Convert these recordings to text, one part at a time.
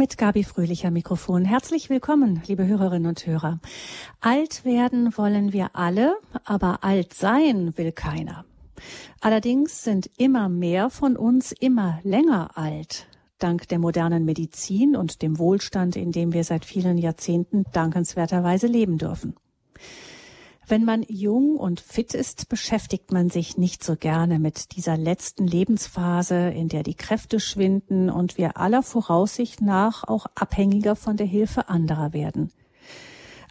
mit Gabi Fröhlicher Mikrofon. Herzlich willkommen, liebe Hörerinnen und Hörer. Alt werden wollen wir alle, aber alt sein will keiner. Allerdings sind immer mehr von uns immer länger alt. Dank der modernen Medizin und dem Wohlstand, in dem wir seit vielen Jahrzehnten dankenswerterweise leben dürfen. Wenn man jung und fit ist, beschäftigt man sich nicht so gerne mit dieser letzten Lebensphase, in der die Kräfte schwinden und wir aller Voraussicht nach auch abhängiger von der Hilfe anderer werden.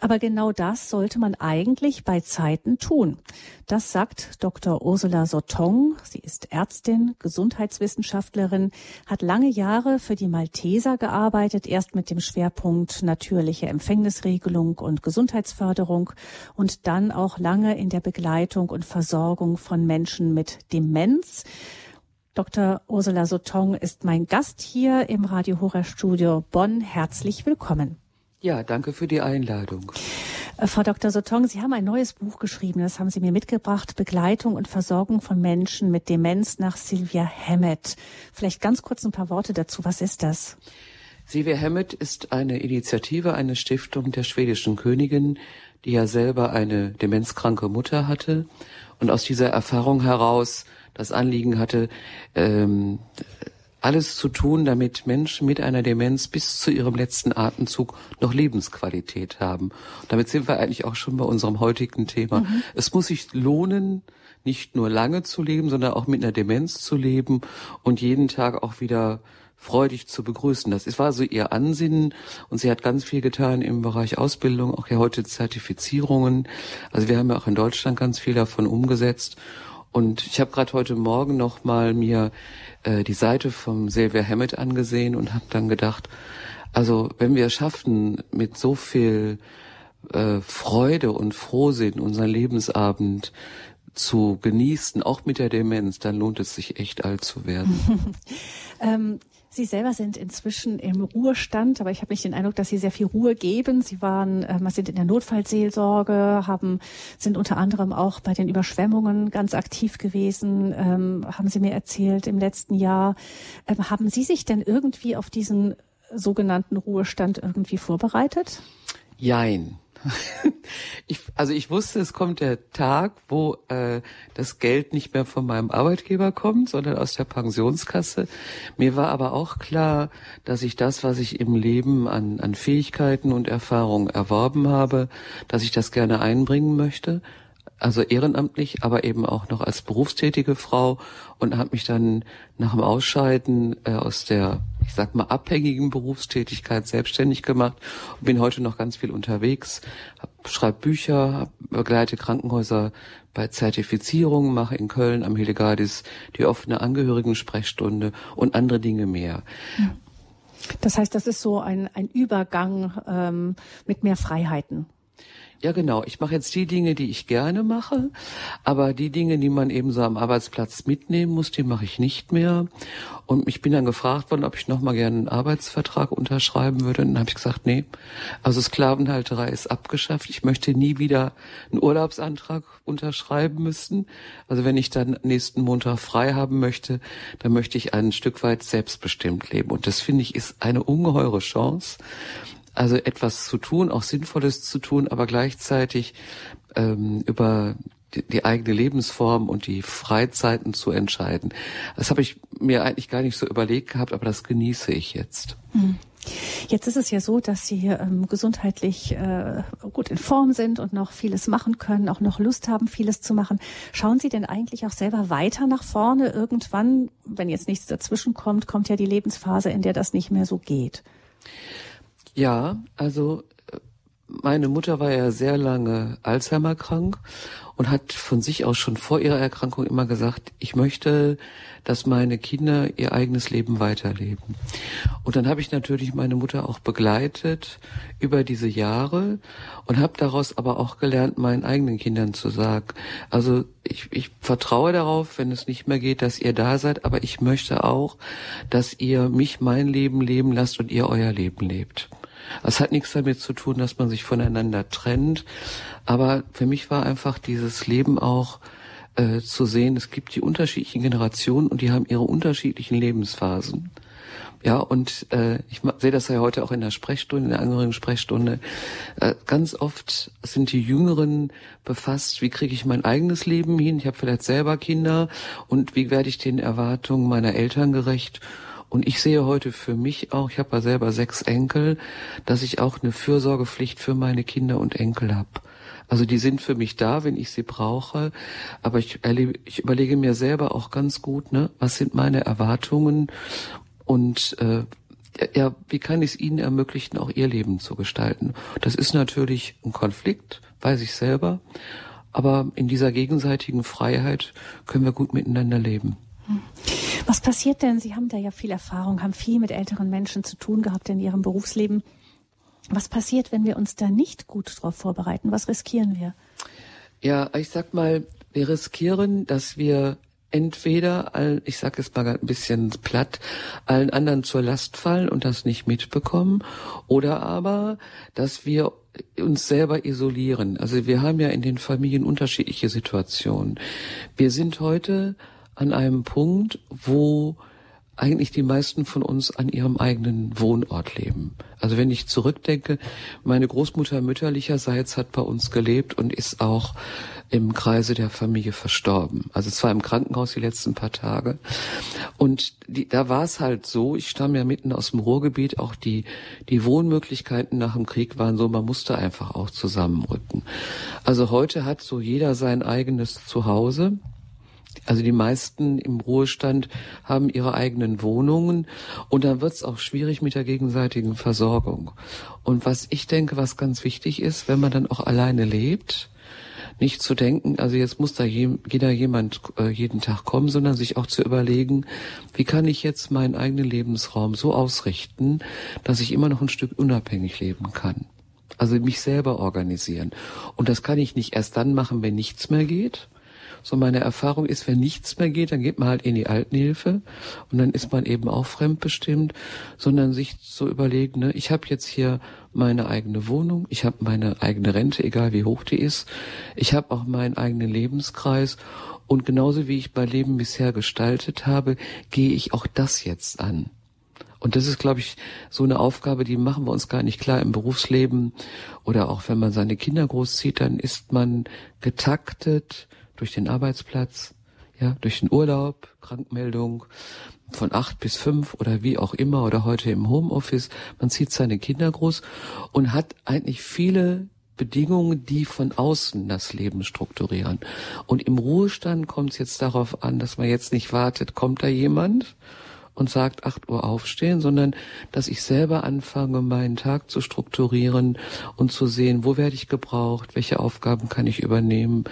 Aber genau das sollte man eigentlich bei Zeiten tun. Das sagt Dr. Ursula Sotong. Sie ist Ärztin, Gesundheitswissenschaftlerin, hat lange Jahre für die Malteser gearbeitet, erst mit dem Schwerpunkt natürliche Empfängnisregelung und Gesundheitsförderung und dann auch lange in der Begleitung und Versorgung von Menschen mit Demenz. Dr. Ursula Sotong ist mein Gast hier im Radio Horror Studio Bonn. Herzlich willkommen. Ja, danke für die Einladung. Äh, Frau Dr. Sotong, Sie haben ein neues Buch geschrieben, das haben Sie mir mitgebracht, Begleitung und Versorgung von Menschen mit Demenz nach Sylvia Hammett. Vielleicht ganz kurz ein paar Worte dazu. Was ist das? Sylvia Hammett ist eine Initiative, eine Stiftung der schwedischen Königin, die ja selber eine demenzkranke Mutter hatte und aus dieser Erfahrung heraus das Anliegen hatte, ähm, alles zu tun, damit Menschen mit einer Demenz bis zu ihrem letzten Atemzug noch Lebensqualität haben. Damit sind wir eigentlich auch schon bei unserem heutigen Thema. Mhm. Es muss sich lohnen, nicht nur lange zu leben, sondern auch mit einer Demenz zu leben und jeden Tag auch wieder freudig zu begrüßen. Das war so ihr Ansinnen und sie hat ganz viel getan im Bereich Ausbildung, auch ja heute Zertifizierungen. Also wir haben ja auch in Deutschland ganz viel davon umgesetzt. Und ich habe gerade heute Morgen noch mal mir äh, die Seite vom Sylvia Hammett angesehen und habe dann gedacht, also wenn wir schaffen, mit so viel äh, Freude und Frohsinn unseren Lebensabend zu genießen, auch mit der Demenz, dann lohnt es sich echt alt zu werden. ähm, Sie selber sind inzwischen im Ruhestand, aber ich habe nicht den Eindruck, dass Sie sehr viel Ruhe geben. Sie waren, äh, sind in der Notfallseelsorge, haben, sind unter anderem auch bei den Überschwemmungen ganz aktiv gewesen, ähm, haben Sie mir erzählt im letzten Jahr. Ähm, haben Sie sich denn irgendwie auf diesen sogenannten Ruhestand irgendwie vorbereitet? Jein. ich, also ich wusste, es kommt der Tag, wo äh, das Geld nicht mehr von meinem Arbeitgeber kommt, sondern aus der Pensionskasse. Mir war aber auch klar, dass ich das, was ich im Leben an, an Fähigkeiten und Erfahrungen erworben habe, dass ich das gerne einbringen möchte also ehrenamtlich, aber eben auch noch als berufstätige Frau und habe mich dann nach dem Ausscheiden äh, aus der, ich sag mal, abhängigen Berufstätigkeit selbstständig gemacht und bin heute noch ganz viel unterwegs, schreibe Bücher, begleite Krankenhäuser bei Zertifizierungen, mache in Köln am Hildegardis die offene Angehörigensprechstunde und andere Dinge mehr. Das heißt, das ist so ein, ein Übergang ähm, mit mehr Freiheiten. Ja, genau. Ich mache jetzt die Dinge, die ich gerne mache, aber die Dinge, die man eben so am Arbeitsplatz mitnehmen muss, die mache ich nicht mehr. Und ich bin dann gefragt worden, ob ich noch mal gerne einen Arbeitsvertrag unterschreiben würde. Und dann habe ich gesagt, nee. Also Sklavenhalterei ist abgeschafft. Ich möchte nie wieder einen Urlaubsantrag unterschreiben müssen. Also wenn ich dann nächsten Montag frei haben möchte, dann möchte ich ein Stück weit selbstbestimmt leben. Und das finde ich ist eine ungeheure Chance also etwas zu tun, auch Sinnvolles zu tun, aber gleichzeitig ähm, über die, die eigene Lebensform und die Freizeiten zu entscheiden. Das habe ich mir eigentlich gar nicht so überlegt gehabt, aber das genieße ich jetzt. Hm. Jetzt ist es ja so, dass Sie ähm, gesundheitlich äh, gut in Form sind und noch vieles machen können, auch noch Lust haben, vieles zu machen. Schauen Sie denn eigentlich auch selber weiter nach vorne? Irgendwann, wenn jetzt nichts dazwischen kommt, kommt ja die Lebensphase, in der das nicht mehr so geht. Ja, also äh, meine Mutter war ja sehr lange Alzheimer krank und hat von sich aus schon vor ihrer Erkrankung immer gesagt, ich möchte, dass meine Kinder ihr eigenes Leben weiterleben. Und dann habe ich natürlich meine Mutter auch begleitet über diese Jahre und habe daraus aber auch gelernt, meinen eigenen Kindern zu sagen, also ich, ich vertraue darauf, wenn es nicht mehr geht, dass ihr da seid, aber ich möchte auch, dass ihr mich mein Leben leben lasst und ihr euer Leben lebt. Es hat nichts damit zu tun, dass man sich voneinander trennt. Aber für mich war einfach dieses Leben auch äh, zu sehen, es gibt die unterschiedlichen Generationen und die haben ihre unterschiedlichen Lebensphasen. Ja, und äh, ich sehe das ja heute auch in der Sprechstunde, in der anderen Sprechstunde. Äh, ganz oft sind die Jüngeren befasst, wie kriege ich mein eigenes Leben hin? Ich habe vielleicht selber Kinder und wie werde ich den Erwartungen meiner Eltern gerecht? Und ich sehe heute für mich auch, ich habe ja selber sechs Enkel, dass ich auch eine Fürsorgepflicht für meine Kinder und Enkel habe. Also die sind für mich da, wenn ich sie brauche. Aber ich, erlebe, ich überlege mir selber auch ganz gut, ne, was sind meine Erwartungen und äh, ja, wie kann ich es ihnen ermöglichen, auch ihr Leben zu gestalten? Das ist natürlich ein Konflikt, weiß ich selber. Aber in dieser gegenseitigen Freiheit können wir gut miteinander leben. Was passiert denn? Sie haben da ja viel Erfahrung, haben viel mit älteren Menschen zu tun gehabt in Ihrem Berufsleben. Was passiert, wenn wir uns da nicht gut darauf vorbereiten? Was riskieren wir? Ja, ich sag mal, wir riskieren, dass wir entweder, ich sage es mal ein bisschen platt, allen anderen zur Last fallen und das nicht mitbekommen, oder aber, dass wir uns selber isolieren. Also wir haben ja in den Familien unterschiedliche Situationen. Wir sind heute an einem Punkt, wo eigentlich die meisten von uns an ihrem eigenen Wohnort leben. Also wenn ich zurückdenke, meine Großmutter mütterlicherseits hat bei uns gelebt und ist auch im Kreise der Familie verstorben. Also zwar im Krankenhaus die letzten paar Tage. Und die, da war es halt so, ich stamme ja mitten aus dem Ruhrgebiet, auch die, die Wohnmöglichkeiten nach dem Krieg waren so, man musste einfach auch zusammenrücken. Also heute hat so jeder sein eigenes Zuhause. Also die meisten im Ruhestand haben ihre eigenen Wohnungen und dann wird es auch schwierig mit der gegenseitigen Versorgung. Und was ich denke, was ganz wichtig ist, wenn man dann auch alleine lebt, nicht zu denken, also jetzt muss da jeder jemand äh, jeden Tag kommen, sondern sich auch zu überlegen, wie kann ich jetzt meinen eigenen Lebensraum so ausrichten, dass ich immer noch ein Stück unabhängig leben kann. Also mich selber organisieren. Und das kann ich nicht erst dann machen, wenn nichts mehr geht, so meine Erfahrung ist, wenn nichts mehr geht, dann geht man halt in die Altenhilfe und dann ist man eben auch fremdbestimmt, sondern sich zu überlegen, ne, ich habe jetzt hier meine eigene Wohnung, ich habe meine eigene Rente, egal wie hoch die ist, ich habe auch meinen eigenen Lebenskreis und genauso wie ich mein Leben bisher gestaltet habe, gehe ich auch das jetzt an. Und das ist, glaube ich, so eine Aufgabe, die machen wir uns gar nicht klar im Berufsleben oder auch wenn man seine Kinder großzieht, dann ist man getaktet, durch den Arbeitsplatz, ja, durch den Urlaub, Krankmeldung von acht bis fünf oder wie auch immer oder heute im Homeoffice. Man zieht seine Kinder groß und hat eigentlich viele Bedingungen, die von außen das Leben strukturieren. Und im Ruhestand kommt es jetzt darauf an, dass man jetzt nicht wartet, kommt da jemand und sagt 8 Uhr aufstehen, sondern dass ich selber anfange, meinen Tag zu strukturieren und zu sehen, wo werde ich gebraucht, welche Aufgaben kann ich übernehmen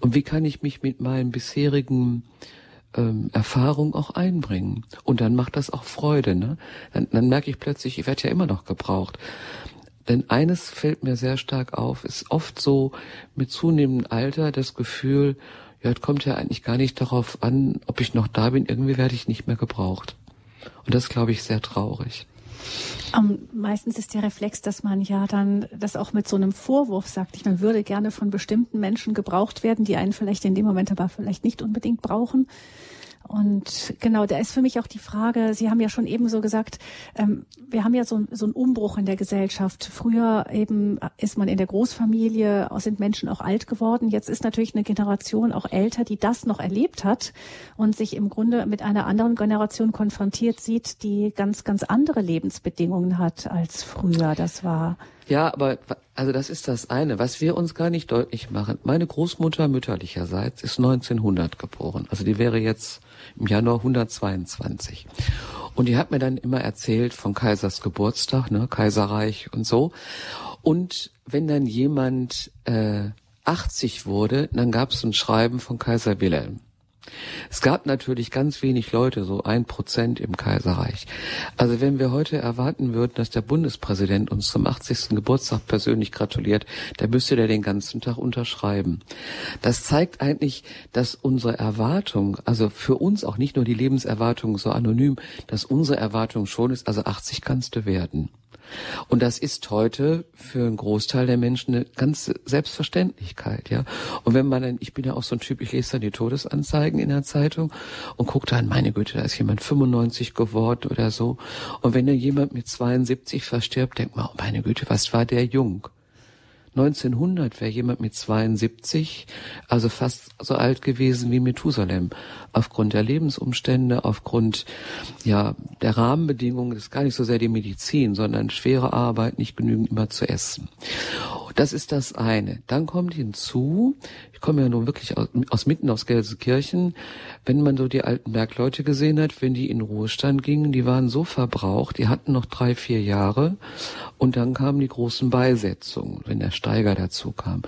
und wie kann ich mich mit meinen bisherigen ähm, Erfahrungen auch einbringen. Und dann macht das auch Freude. Ne? Dann, dann merke ich plötzlich, ich werde ja immer noch gebraucht. Denn eines fällt mir sehr stark auf, ist oft so mit zunehmendem Alter das Gefühl, ja, es kommt ja eigentlich gar nicht darauf an, ob ich noch da bin, irgendwie werde ich nicht mehr gebraucht. Und das glaube ich sehr traurig. Um, meistens ist der Reflex, dass man ja dann das auch mit so einem Vorwurf sagt, man würde gerne von bestimmten Menschen gebraucht werden, die einen vielleicht in dem Moment aber vielleicht nicht unbedingt brauchen. Und genau, da ist für mich auch die Frage, Sie haben ja schon eben so gesagt, ähm, wir haben ja so, so einen Umbruch in der Gesellschaft. Früher eben ist man in der Großfamilie, sind Menschen auch alt geworden. Jetzt ist natürlich eine Generation auch älter, die das noch erlebt hat und sich im Grunde mit einer anderen Generation konfrontiert sieht, die ganz, ganz andere Lebensbedingungen hat als früher. Das war ja, aber also das ist das eine, was wir uns gar nicht deutlich machen. Meine Großmutter mütterlicherseits ist 1900 geboren. Also die wäre jetzt im Januar 122. Und die hat mir dann immer erzählt von Kaisers Geburtstag, ne, Kaiserreich und so. Und wenn dann jemand äh, 80 wurde, dann gab es ein Schreiben von Kaiser Wilhelm. Es gab natürlich ganz wenig Leute, so ein Prozent im Kaiserreich. Also wenn wir heute erwarten würden, dass der Bundespräsident uns zum 80. Geburtstag persönlich gratuliert, dann müsste der den ganzen Tag unterschreiben. Das zeigt eigentlich, dass unsere Erwartung, also für uns auch nicht nur die Lebenserwartung so anonym, dass unsere Erwartung schon ist, also 80 kannst du werden. Und das ist heute für einen Großteil der Menschen eine ganze Selbstverständlichkeit, ja. Und wenn man dann, ich bin ja auch so ein Typ, ich lese dann die Todesanzeigen in der Zeitung und gucke dann, meine Güte, da ist jemand 95 geworden oder so. Und wenn dann jemand mit 72 verstirbt, denkt man, oh meine Güte, was war der jung? 1900 wäre jemand mit 72, also fast so alt gewesen wie Methusalem. Aufgrund der Lebensumstände, aufgrund, ja, der Rahmenbedingungen, das ist gar nicht so sehr die Medizin, sondern schwere Arbeit, nicht genügend immer zu essen. Das ist das eine. Dann kommt hinzu, ich komme ja nun wirklich aus, aus mitten aus Gelsenkirchen, wenn man so die alten Bergleute gesehen hat, wenn die in Ruhestand gingen, die waren so verbraucht, die hatten noch drei, vier Jahre und dann kamen die großen Beisetzungen, wenn der Steiger dazu kam.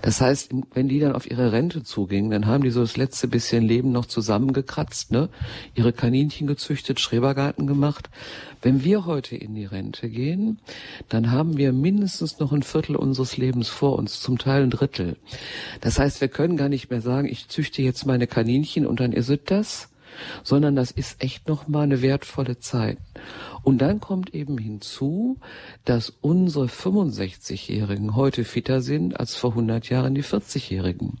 Das heißt, wenn die dann auf ihre Rente zugingen, dann haben die so das letzte bisschen Leben noch zusammengekratzt, ne? ihre Kaninchen gezüchtet, Schrebergarten gemacht. Wenn wir heute in die Rente gehen, dann haben wir mindestens noch ein Viertel unseres Lebens vor uns, zum Teil ein Drittel. Das heißt, wir können gar nicht mehr sagen, ich züchte jetzt meine Kaninchen und dann ist es das, sondern das ist echt noch mal eine wertvolle Zeit. Und dann kommt eben hinzu, dass unsere 65-Jährigen heute fitter sind als vor 100 Jahren die 40-Jährigen.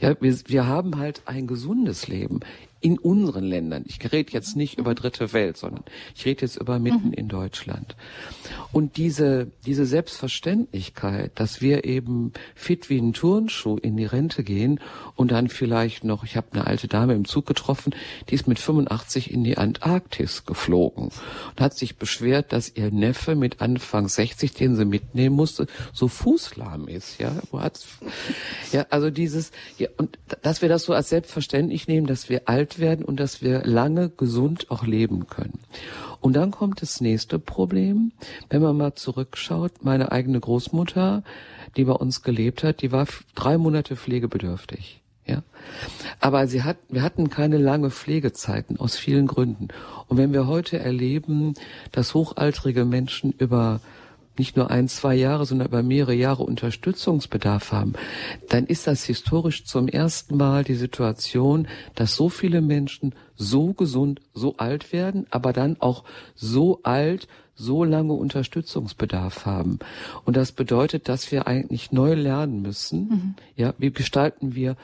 Ja, wir, wir haben halt ein gesundes Leben in unseren Ländern. Ich rede jetzt nicht über dritte Welt, sondern ich rede jetzt über mitten mhm. in Deutschland. Und diese, diese Selbstverständlichkeit, dass wir eben fit wie ein Turnschuh in die Rente gehen und dann vielleicht noch, ich habe eine alte Dame im Zug getroffen, die ist mit 85 in die Antarktis geflogen und hat sich beschwert, dass ihr Neffe mit Anfang 60, den sie mitnehmen musste, so fußlahm ist. Ja, ja, also dieses, ja, und dass wir das so als selbstverständlich nehmen, dass wir alt werden und dass wir lange gesund auch leben können. Und dann kommt das nächste Problem. Wenn man mal zurückschaut, meine eigene Großmutter, die bei uns gelebt hat, die war drei Monate pflegebedürftig. Ja, aber sie hat, wir hatten keine lange Pflegezeiten aus vielen Gründen. Und wenn wir heute erleben, dass hochaltrige Menschen über nicht nur ein, zwei Jahre, sondern über mehrere Jahre Unterstützungsbedarf haben, dann ist das historisch zum ersten Mal die Situation, dass so viele Menschen so gesund, so alt werden, aber dann auch so alt, so lange Unterstützungsbedarf haben. Und das bedeutet, dass wir eigentlich neu lernen müssen, mhm. ja, wie gestalten wir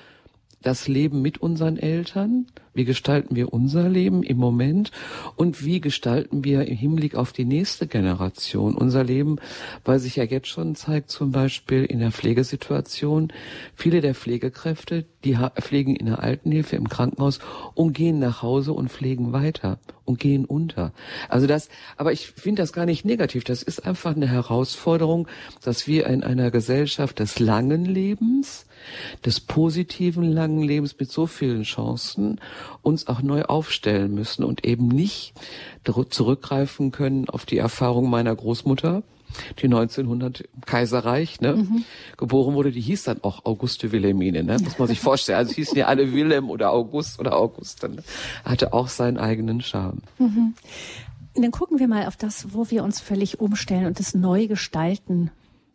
das Leben mit unseren Eltern? Wie gestalten wir unser Leben im Moment? Und wie gestalten wir im Hinblick auf die nächste Generation unser Leben? Weil sich ja jetzt schon zeigt, zum Beispiel in der Pflegesituation, viele der Pflegekräfte, die pflegen in der Altenhilfe im Krankenhaus und gehen nach Hause und pflegen weiter und gehen unter. Also das, aber ich finde das gar nicht negativ. Das ist einfach eine Herausforderung, dass wir in einer Gesellschaft des langen Lebens, des positiven langen Lebens mit so vielen Chancen uns auch neu aufstellen müssen und eben nicht zurückgreifen können auf die Erfahrung meiner Großmutter, die 1900 im Kaiserreich ne, mhm. geboren wurde, die hieß dann auch Auguste Wilhelmine, ne, muss man sich vorstellen. Also hießen ja alle Wilhelm oder August oder Auguste. Ne? Hatte auch seinen eigenen Charme. Mhm. Dann gucken wir mal auf das, wo wir uns völlig umstellen und das neu gestalten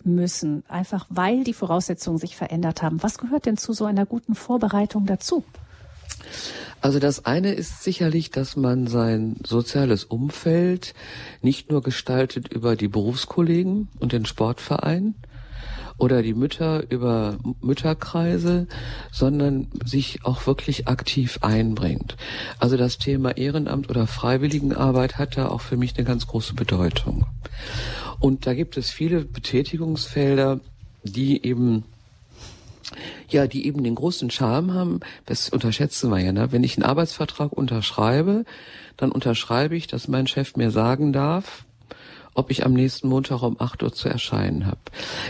müssen, einfach weil die Voraussetzungen sich verändert haben. Was gehört denn zu so einer guten Vorbereitung dazu? Also das eine ist sicherlich, dass man sein soziales Umfeld nicht nur gestaltet über die Berufskollegen und den Sportverein oder die Mütter über Mütterkreise, sondern sich auch wirklich aktiv einbringt. Also das Thema Ehrenamt oder Freiwilligenarbeit hat da auch für mich eine ganz große Bedeutung. Und da gibt es viele Betätigungsfelder, die eben ja, die eben den großen Charme haben, das unterschätzen wir ja, ne? wenn ich einen Arbeitsvertrag unterschreibe, dann unterschreibe ich, dass mein Chef mir sagen darf, ob ich am nächsten Montag um 8 Uhr zu erscheinen habe.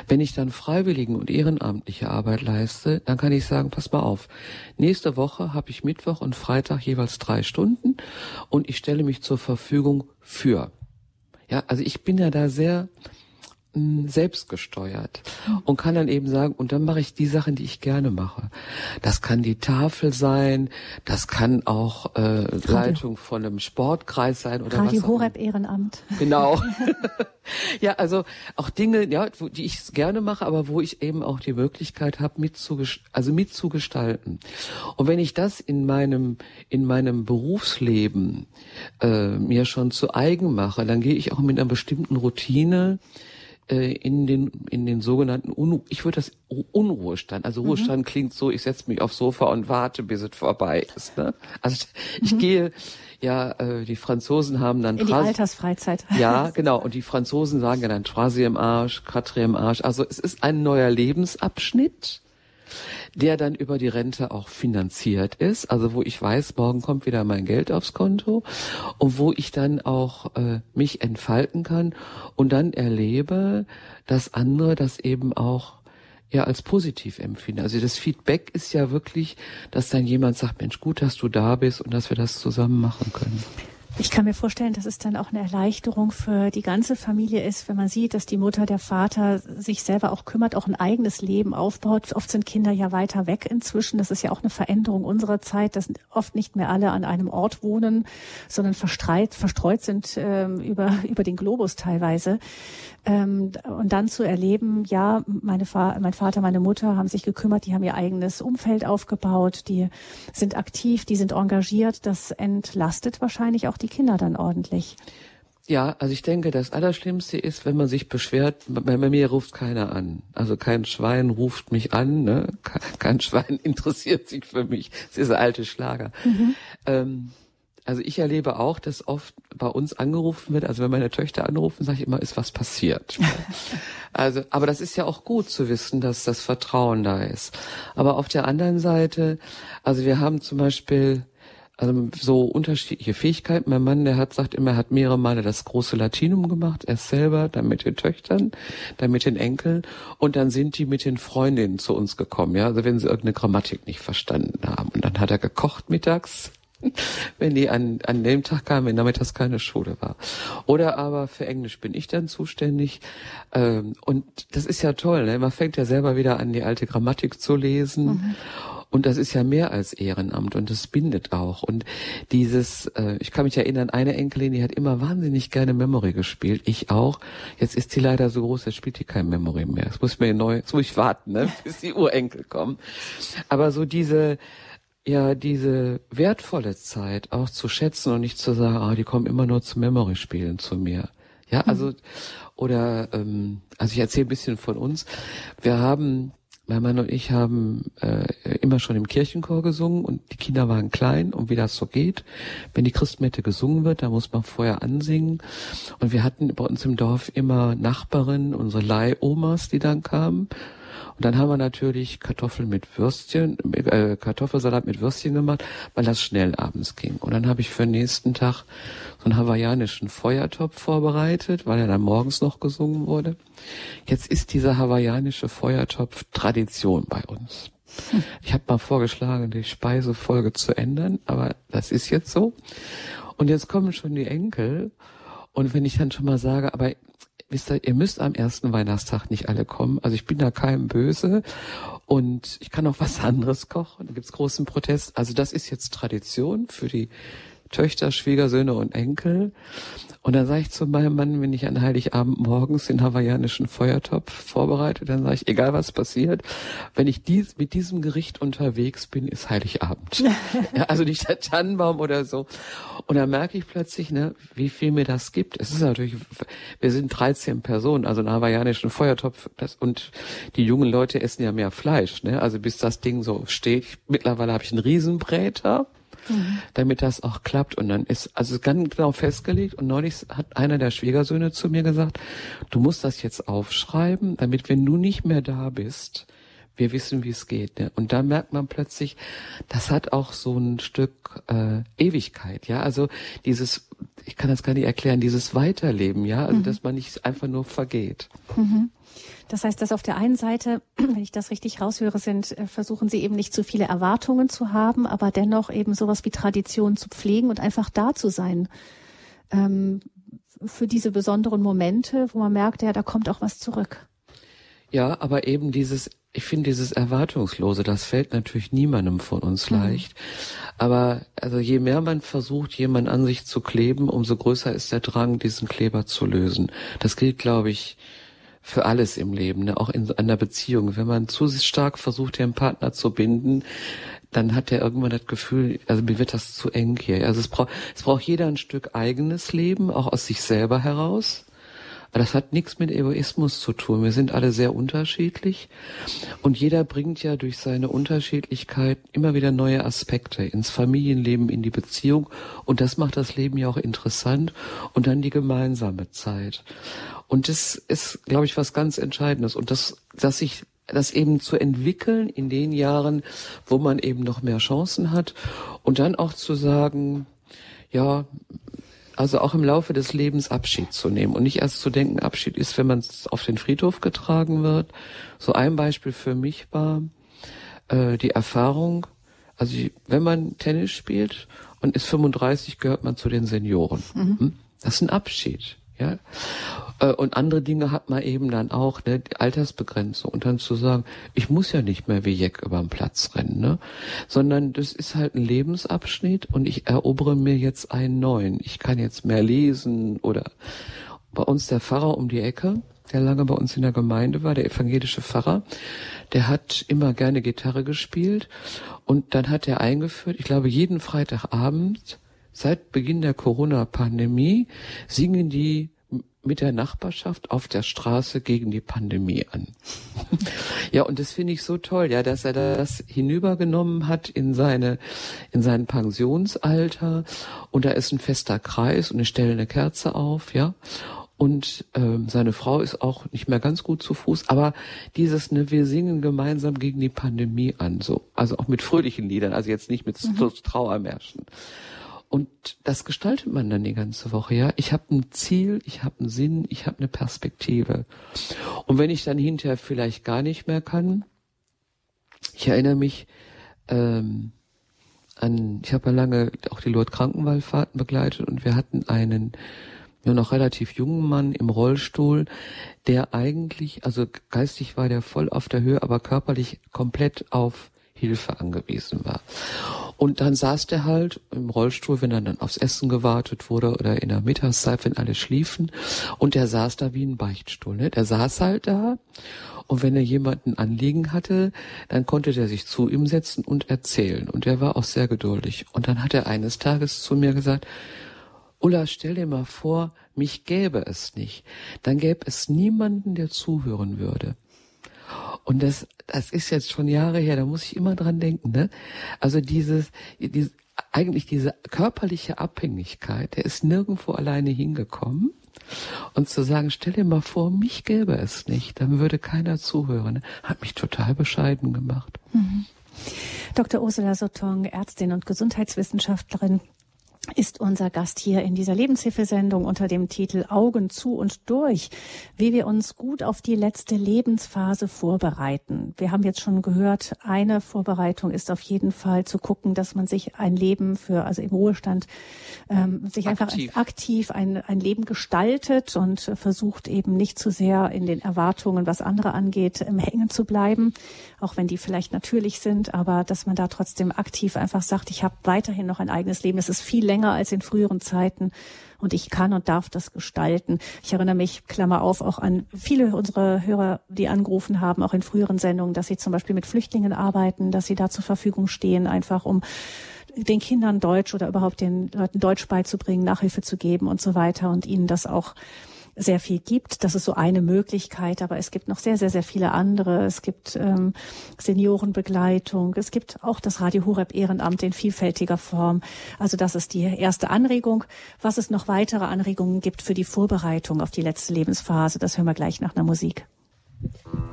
Wenn ich dann freiwilligen und ehrenamtliche Arbeit leiste, dann kann ich sagen, pass mal auf, nächste Woche habe ich Mittwoch und Freitag jeweils drei Stunden und ich stelle mich zur Verfügung für. Ja, also ich bin ja da sehr mh, selbstgesteuert und kann dann eben sagen, und dann mache ich die Sachen, die ich gerne mache. Das kann die Tafel sein, das kann auch äh, Leitung von einem Sportkreis sein oder Radio was. auch Horeb Ehrenamt. Genau. ja, also auch Dinge, ja, wo, die ich gerne mache, aber wo ich eben auch die Möglichkeit habe, mitzugest also mitzugestalten. Und wenn ich das in meinem in meinem Berufsleben äh, mir schon zu eigen mache, dann gehe ich auch mit einer bestimmten Routine in den in den sogenannten Unru ich würde das Unruhestand also mhm. Ruhestand klingt so ich setze mich aufs Sofa und warte bis es vorbei ist ne? also ich, mhm. gehe ja äh, die Franzosen haben dann in die Altersfreizeit ja genau und die Franzosen sagen ja dann Trasi im Arsch Quatre im Arsch also es ist ein neuer Lebensabschnitt der dann über die Rente auch finanziert ist, also wo ich weiß, morgen kommt wieder mein Geld aufs Konto und wo ich dann auch äh, mich entfalten kann und dann erlebe, dass andere das eben auch ja als positiv empfinden. Also das Feedback ist ja wirklich, dass dann jemand sagt, Mensch, gut, dass du da bist und dass wir das zusammen machen können. Ich kann mir vorstellen, dass es dann auch eine Erleichterung für die ganze Familie ist, wenn man sieht, dass die Mutter, der Vater sich selber auch kümmert, auch ein eigenes Leben aufbaut. Oft sind Kinder ja weiter weg inzwischen. Das ist ja auch eine Veränderung unserer Zeit, dass oft nicht mehr alle an einem Ort wohnen, sondern verstreit, verstreut sind äh, über, über den Globus teilweise. Ähm, und dann zu erleben, ja, meine Fa mein Vater, meine Mutter haben sich gekümmert, die haben ihr eigenes Umfeld aufgebaut, die sind aktiv, die sind engagiert, das entlastet wahrscheinlich auch die Kinder dann ordentlich. Ja, also ich denke, das Allerschlimmste ist, wenn man sich beschwert, bei, bei mir ruft keiner an. Also kein Schwein ruft mich an, ne? kein Schwein interessiert sich für mich. Das ist ein alter Schlager. Mhm. Ähm, also ich erlebe auch, dass oft bei uns angerufen wird, also wenn meine Töchter anrufen, sage ich immer, ist was passiert. also, aber das ist ja auch gut zu wissen, dass das Vertrauen da ist. Aber auf der anderen Seite, also wir haben zum Beispiel also so unterschiedliche Fähigkeiten. Mein Mann, der hat sagt immer, er hat mehrere Male das große Latinum gemacht, er selber, dann mit den Töchtern, dann mit den Enkeln und dann sind die mit den Freundinnen zu uns gekommen, ja, also wenn sie irgendeine Grammatik nicht verstanden haben. Und dann hat er gekocht mittags wenn die an, an dem Tag kamen, wenn nachmittags keine Schule war. Oder aber für Englisch bin ich dann zuständig. Ähm, und das ist ja toll, ne? man fängt ja selber wieder an, die alte Grammatik zu lesen. Mhm. Und das ist ja mehr als Ehrenamt und das bindet auch. Und dieses, äh, ich kann mich erinnern, eine Enkelin, die hat immer wahnsinnig gerne Memory gespielt. Ich auch. Jetzt ist sie leider so groß, jetzt spielt die kein Memory mehr. Jetzt muss ich mir neu, jetzt muss ich warten, ne, bis die Urenkel kommen. Aber so diese, ja diese wertvolle Zeit auch zu schätzen und nicht zu sagen, ah, die kommen immer nur zum Memory-Spielen zu mir. Ja, mhm. also oder ähm, also ich erzähle ein bisschen von uns. Wir haben mein Mann und ich haben äh, immer schon im Kirchenchor gesungen und die Kinder waren klein und wie das so geht. Wenn die Christmette gesungen wird, da muss man vorher ansingen. Und wir hatten bei uns im Dorf immer Nachbarinnen, unsere Leihomas, die dann kamen. Und dann haben wir natürlich Kartoffeln mit Würstchen, äh, Kartoffelsalat mit Würstchen gemacht, weil das schnell abends ging. Und dann habe ich für den nächsten Tag so einen hawaiianischen Feuertopf vorbereitet, weil er dann morgens noch gesungen wurde. Jetzt ist dieser hawaiianische Feuertopf Tradition bei uns. Ich habe mal vorgeschlagen, die Speisefolge zu ändern, aber das ist jetzt so. Und jetzt kommen schon die Enkel. Und wenn ich dann schon mal sage, aber wisst ihr, ihr müsst am ersten Weihnachtstag nicht alle kommen. Also ich bin da keinem böse und ich kann auch was anderes kochen. Da gibt's großen Protest. Also das ist jetzt Tradition für die Töchter, Schwiegersöhne und Enkel. Und dann sage ich zu meinem Mann, wenn ich an Heiligabend morgens den hawaiianischen Feuertopf vorbereite, dann sage ich, egal was passiert, wenn ich dies, mit diesem Gericht unterwegs bin, ist Heiligabend. ja, also nicht der Tannenbaum oder so. Und dann merke ich plötzlich, ne, wie viel mir das gibt. Es ist natürlich, wir sind 13 Personen, also einen hawaiianischen Feuertopf, das, und die jungen Leute essen ja mehr Fleisch, ne? Also bis das Ding so steht. Mittlerweile habe ich einen Riesenbräter mhm. damit das auch klappt. Und dann ist also ganz genau festgelegt. Und neulich hat einer der Schwiegersöhne zu mir gesagt, du musst das jetzt aufschreiben, damit wenn du nicht mehr da bist, wir wissen, wie es geht. Ne? Und da merkt man plötzlich, das hat auch so ein Stück äh, Ewigkeit, ja. Also dieses, ich kann das gar nicht erklären, dieses Weiterleben, ja, also mhm. dass man nicht einfach nur vergeht. Mhm. Das heißt, dass auf der einen Seite, wenn ich das richtig raushöre, sind, äh, versuchen Sie eben nicht zu viele Erwartungen zu haben, aber dennoch eben sowas wie Tradition zu pflegen und einfach da zu sein. Ähm, für diese besonderen Momente, wo man merkt, ja, da kommt auch was zurück. Ja, aber eben dieses, ich finde dieses Erwartungslose, das fällt natürlich niemandem von uns mhm. leicht. Aber also je mehr man versucht, jemand an sich zu kleben, umso größer ist der Drang, diesen Kleber zu lösen. Das gilt, glaube ich, für alles im Leben, ne? auch in einer Beziehung. Wenn man zu stark versucht, den Partner zu binden, dann hat er irgendwann das Gefühl, also mir wird das zu eng hier. Also es braucht, es braucht jeder ein Stück eigenes Leben, auch aus sich selber heraus. Aber das hat nichts mit Egoismus zu tun. Wir sind alle sehr unterschiedlich. Und jeder bringt ja durch seine Unterschiedlichkeit immer wieder neue Aspekte ins Familienleben, in die Beziehung. Und das macht das Leben ja auch interessant. Und dann die gemeinsame Zeit. Und das ist, glaube ich, was ganz Entscheidendes. Und das, dass sich das eben zu entwickeln in den Jahren, wo man eben noch mehr Chancen hat. Und dann auch zu sagen, ja, also auch im Laufe des Lebens Abschied zu nehmen und nicht erst zu denken, Abschied ist, wenn man auf den Friedhof getragen wird. So ein Beispiel für mich war äh, die Erfahrung, also wenn man Tennis spielt und ist 35, gehört man zu den Senioren. Mhm. Hm? Das ist ein Abschied. Ja? Äh, und andere Dinge hat man eben dann auch, ne, die Altersbegrenzung. Und dann zu sagen, ich muss ja nicht mehr wie Jeck über den Platz rennen, ne? Sondern das ist halt ein Lebensabschnitt und ich erobere mir jetzt einen neuen. Ich kann jetzt mehr lesen oder bei uns der Pfarrer um die Ecke, der lange bei uns in der Gemeinde war, der evangelische Pfarrer, der hat immer gerne Gitarre gespielt und dann hat er eingeführt, ich glaube jeden Freitagabend seit Beginn der Corona-Pandemie singen die mit der Nachbarschaft auf der Straße gegen die Pandemie an. ja, und das finde ich so toll, ja, dass er das hinübergenommen hat in seine, in sein Pensionsalter. Und da ist ein fester Kreis und ich stelle eine Kerze auf, ja. Und ähm, seine Frau ist auch nicht mehr ganz gut zu Fuß, aber dieses, ne, wir singen gemeinsam gegen die Pandemie an, so, also auch mit fröhlichen Liedern, also jetzt nicht mit mhm. Trauermärschen. Und das gestaltet man dann die ganze Woche, ja. Ich habe ein Ziel, ich habe einen Sinn, ich habe eine Perspektive. Und wenn ich dann hinterher vielleicht gar nicht mehr kann, ich erinnere mich ähm, an, ich habe ja lange auch die Lourdes Krankenwallfahrten begleitet und wir hatten einen nur noch relativ jungen Mann im Rollstuhl, der eigentlich, also geistig war der voll auf der Höhe, aber körperlich komplett auf Hilfe angewiesen war. Und dann saß der halt im Rollstuhl, wenn dann, dann aufs Essen gewartet wurde oder in der Mittagszeit, wenn alle schliefen. Und der saß da wie ein Beichtstuhl. Ne? Der saß halt da. Und wenn er jemanden Anliegen hatte, dann konnte der sich zu ihm setzen und erzählen. Und er war auch sehr geduldig. Und dann hat er eines Tages zu mir gesagt, Ulla, stell dir mal vor, mich gäbe es nicht. Dann gäbe es niemanden, der zuhören würde. Und das, das ist jetzt schon Jahre her, da muss ich immer dran denken, ne? Also dieses, dieses eigentlich diese körperliche Abhängigkeit, der ist nirgendwo alleine hingekommen. Und zu sagen, stell dir mal vor, mich gäbe es nicht, dann würde keiner zuhören, hat mich total bescheiden gemacht. Mhm. Dr. Ursula Sotong, Ärztin und Gesundheitswissenschaftlerin, ist unser Gast hier in dieser Lebenshilfesendung unter dem Titel Augen zu und durch, wie wir uns gut auf die letzte Lebensphase vorbereiten. Wir haben jetzt schon gehört, eine Vorbereitung ist auf jeden Fall zu gucken, dass man sich ein Leben für, also im Ruhestand, ähm, sich aktiv. einfach aktiv ein, ein Leben gestaltet und versucht eben nicht zu sehr in den Erwartungen, was andere angeht, im Hängen zu bleiben, auch wenn die vielleicht natürlich sind, aber dass man da trotzdem aktiv einfach sagt, ich habe weiterhin noch ein eigenes Leben. Es ist viel länger als in früheren Zeiten und ich kann und darf das gestalten. Ich erinnere mich, Klammer auf, auch an viele unserer Hörer, die angerufen haben, auch in früheren Sendungen, dass sie zum Beispiel mit Flüchtlingen arbeiten, dass sie da zur Verfügung stehen, einfach um den Kindern Deutsch oder überhaupt den Leuten Deutsch beizubringen, Nachhilfe zu geben und so weiter und ihnen das auch sehr viel gibt. Das ist so eine Möglichkeit, aber es gibt noch sehr, sehr, sehr viele andere. Es gibt ähm, Seniorenbegleitung, es gibt auch das Radio Horeb Ehrenamt in vielfältiger Form. Also das ist die erste Anregung. Was es noch weitere Anregungen gibt für die Vorbereitung auf die letzte Lebensphase, das hören wir gleich nach einer Musik.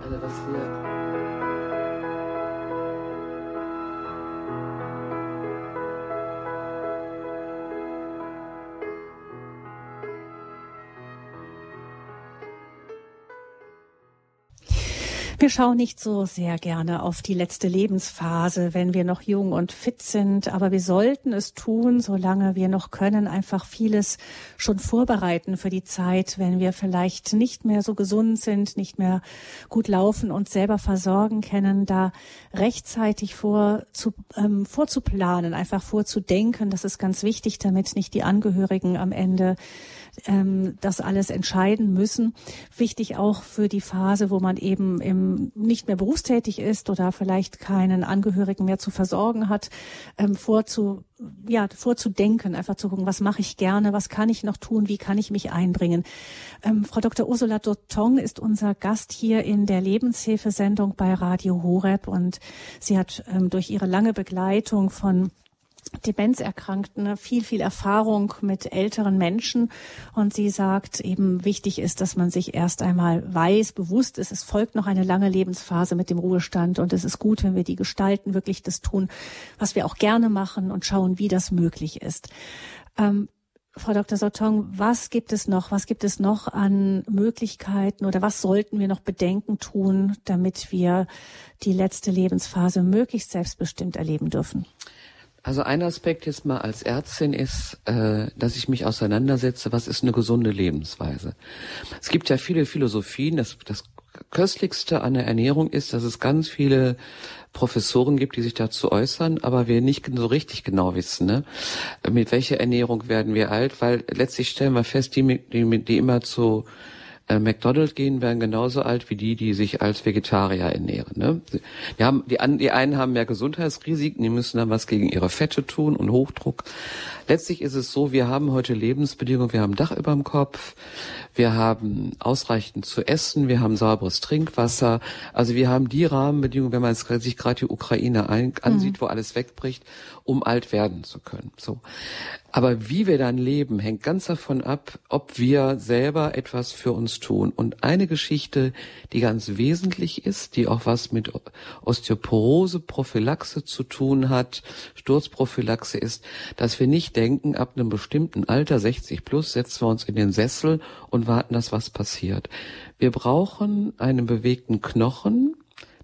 Also wir schauen nicht so sehr gerne auf die letzte Lebensphase, wenn wir noch jung und fit sind, aber wir sollten es tun, solange wir noch können, einfach vieles schon vorbereiten für die Zeit, wenn wir vielleicht nicht mehr so gesund sind, nicht mehr gut laufen und selber versorgen können, da rechtzeitig vor, zu, ähm, vorzuplanen, einfach vorzudenken. Das ist ganz wichtig, damit nicht die Angehörigen am Ende ähm, das alles entscheiden müssen. Wichtig auch für die Phase, wo man eben im, nicht mehr berufstätig ist oder vielleicht keinen Angehörigen mehr zu versorgen hat, ähm, vorzu, ja, vorzudenken, einfach zu gucken, was mache ich gerne, was kann ich noch tun, wie kann ich mich einbringen. Ähm, Frau Dr. Ursula Dotong ist unser Gast hier in der Lebenshilfesendung bei Radio Horeb und sie hat ähm, durch ihre lange Begleitung von Demenzerkrankten viel, viel Erfahrung mit älteren Menschen. Und sie sagt, eben wichtig ist, dass man sich erst einmal weiß, bewusst ist, es folgt noch eine lange Lebensphase mit dem Ruhestand. Und es ist gut, wenn wir die gestalten, wirklich das tun, was wir auch gerne machen und schauen, wie das möglich ist. Ähm, Frau Dr. Sotong, was gibt es noch? Was gibt es noch an Möglichkeiten oder was sollten wir noch Bedenken tun, damit wir die letzte Lebensphase möglichst selbstbestimmt erleben dürfen? Also ein Aspekt jetzt mal als Ärztin ist, äh, dass ich mich auseinandersetze, was ist eine gesunde Lebensweise. Es gibt ja viele Philosophien, das, das Köstlichste an der Ernährung ist, dass es ganz viele Professoren gibt, die sich dazu äußern, aber wir nicht so richtig genau wissen, ne? mit welcher Ernährung werden wir alt, weil letztlich stellen wir fest, die, die, die immer zu McDonald's gehen, werden genauso alt wie die, die sich als Vegetarier ernähren. Ne? Die, haben, die, die einen haben mehr Gesundheitsrisiken, die müssen dann was gegen ihre Fette tun und Hochdruck. Letztlich ist es so, wir haben heute Lebensbedingungen, wir haben Dach über dem Kopf, wir haben ausreichend zu essen, wir haben sauberes Trinkwasser. Also wir haben die Rahmenbedingungen, wenn man sich gerade die Ukraine ein, ansieht, mhm. wo alles wegbricht, um alt werden zu können. So. Aber wie wir dann leben, hängt ganz davon ab, ob wir selber etwas für uns tun. Und eine Geschichte, die ganz wesentlich ist, die auch was mit Osteoporose, Prophylaxe zu tun hat, Sturzprophylaxe ist, dass wir nicht denken, ab einem bestimmten Alter, 60 plus, setzen wir uns in den Sessel und warten, dass was passiert. Wir brauchen einen bewegten Knochen,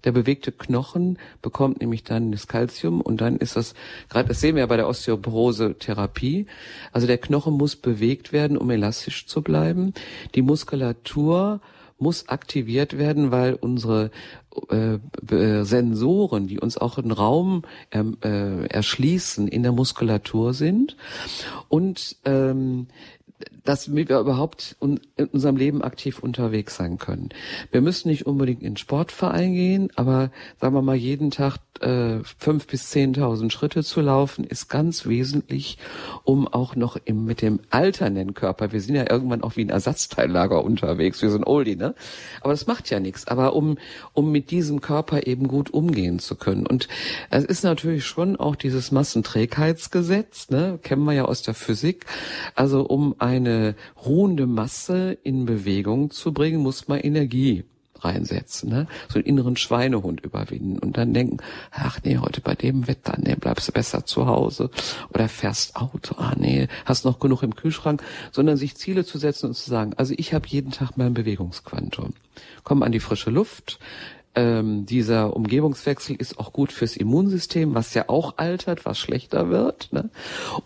der bewegte Knochen bekommt nämlich dann das Kalzium und dann ist das, gerade das sehen wir ja bei der Osteoporose-Therapie, also der Knochen muss bewegt werden, um elastisch zu bleiben. Die Muskulatur muss aktiviert werden, weil unsere äh, Sensoren, die uns auch einen Raum ähm, äh, erschließen, in der Muskulatur sind. Und ähm, dass wir überhaupt in unserem Leben aktiv unterwegs sein können. Wir müssen nicht unbedingt in Sportverein gehen, aber sagen wir mal jeden Tag äh, fünf bis zehntausend Schritte zu laufen, ist ganz wesentlich, um auch noch im, mit dem alternden Körper, wir sind ja irgendwann auch wie ein Ersatzteillager unterwegs, wir sind Oldie, ne? Aber das macht ja nichts. Aber um, um mit diesem Körper eben gut umgehen zu können. Und es ist natürlich schon auch dieses Massenträgheitsgesetz, ne? Kennen wir ja aus der Physik. Also um eine ruhende Masse in Bewegung zu bringen, muss man Energie reinsetzen, ne? So einen inneren Schweinehund überwinden und dann denken, ach nee, heute bei dem Wetter, nee, bleibst du besser zu Hause oder fährst Auto, ah nee, hast noch genug im Kühlschrank, sondern sich Ziele zu setzen und zu sagen, also ich habe jeden Tag mein Bewegungsquantum. Komm an die frische Luft, ähm, dieser Umgebungswechsel ist auch gut fürs Immunsystem, was ja auch altert, was schlechter wird. Ne?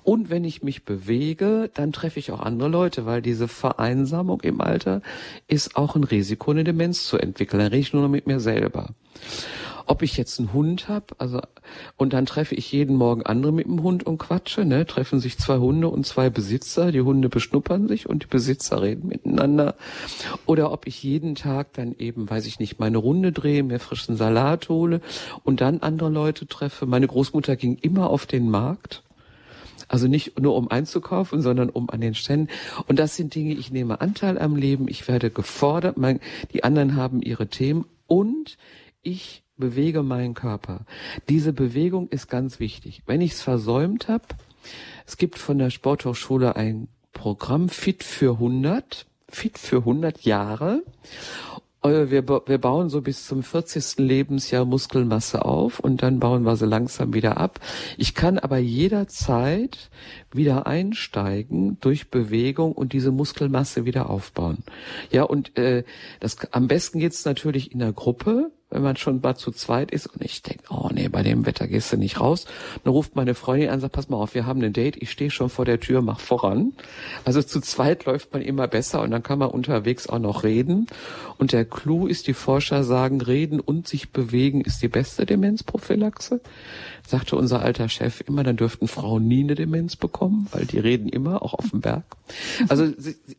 Und wenn ich mich bewege, dann treffe ich auch andere Leute, weil diese Vereinsamung im Alter ist auch ein Risiko, eine Demenz zu entwickeln. Dann rede ich nur noch mit mir selber ob ich jetzt einen Hund habe, also und dann treffe ich jeden Morgen andere mit dem Hund und quatsche, ne? Treffen sich zwei Hunde und zwei Besitzer, die Hunde beschnuppern sich und die Besitzer reden miteinander. Oder ob ich jeden Tag dann eben, weiß ich nicht, meine Runde drehe, mir frischen Salat hole und dann andere Leute treffe. Meine Großmutter ging immer auf den Markt. Also nicht nur um einzukaufen, sondern um an den Ständen. Und das sind Dinge, ich nehme Anteil am Leben, ich werde gefordert, mein, die anderen haben ihre Themen und ich bewege meinen Körper. Diese Bewegung ist ganz wichtig. Wenn ich es versäumt habe, es gibt von der Sporthochschule ein Programm Fit für 100, Fit für 100 Jahre. Äh, wir, wir bauen so bis zum 40. Lebensjahr Muskelmasse auf und dann bauen wir sie langsam wieder ab. Ich kann aber jederzeit wieder einsteigen durch Bewegung und diese Muskelmasse wieder aufbauen. Ja, und äh, das am besten geht's natürlich in der Gruppe, wenn man schon mal zu zweit ist und ich denke, oh nee, bei dem Wetter gehst du nicht raus. Dann ruft meine Freundin an und sagt, pass mal auf, wir haben ein Date, ich stehe schon vor der Tür, mach voran. Also zu zweit läuft man immer besser und dann kann man unterwegs auch noch reden. Und der Clou ist, die Forscher sagen, reden und sich bewegen ist die beste Demenzprophylaxe. Sagte unser alter Chef immer, dann dürften Frauen nie eine Demenz bekommen, weil die reden immer, auch auf dem Berg. Also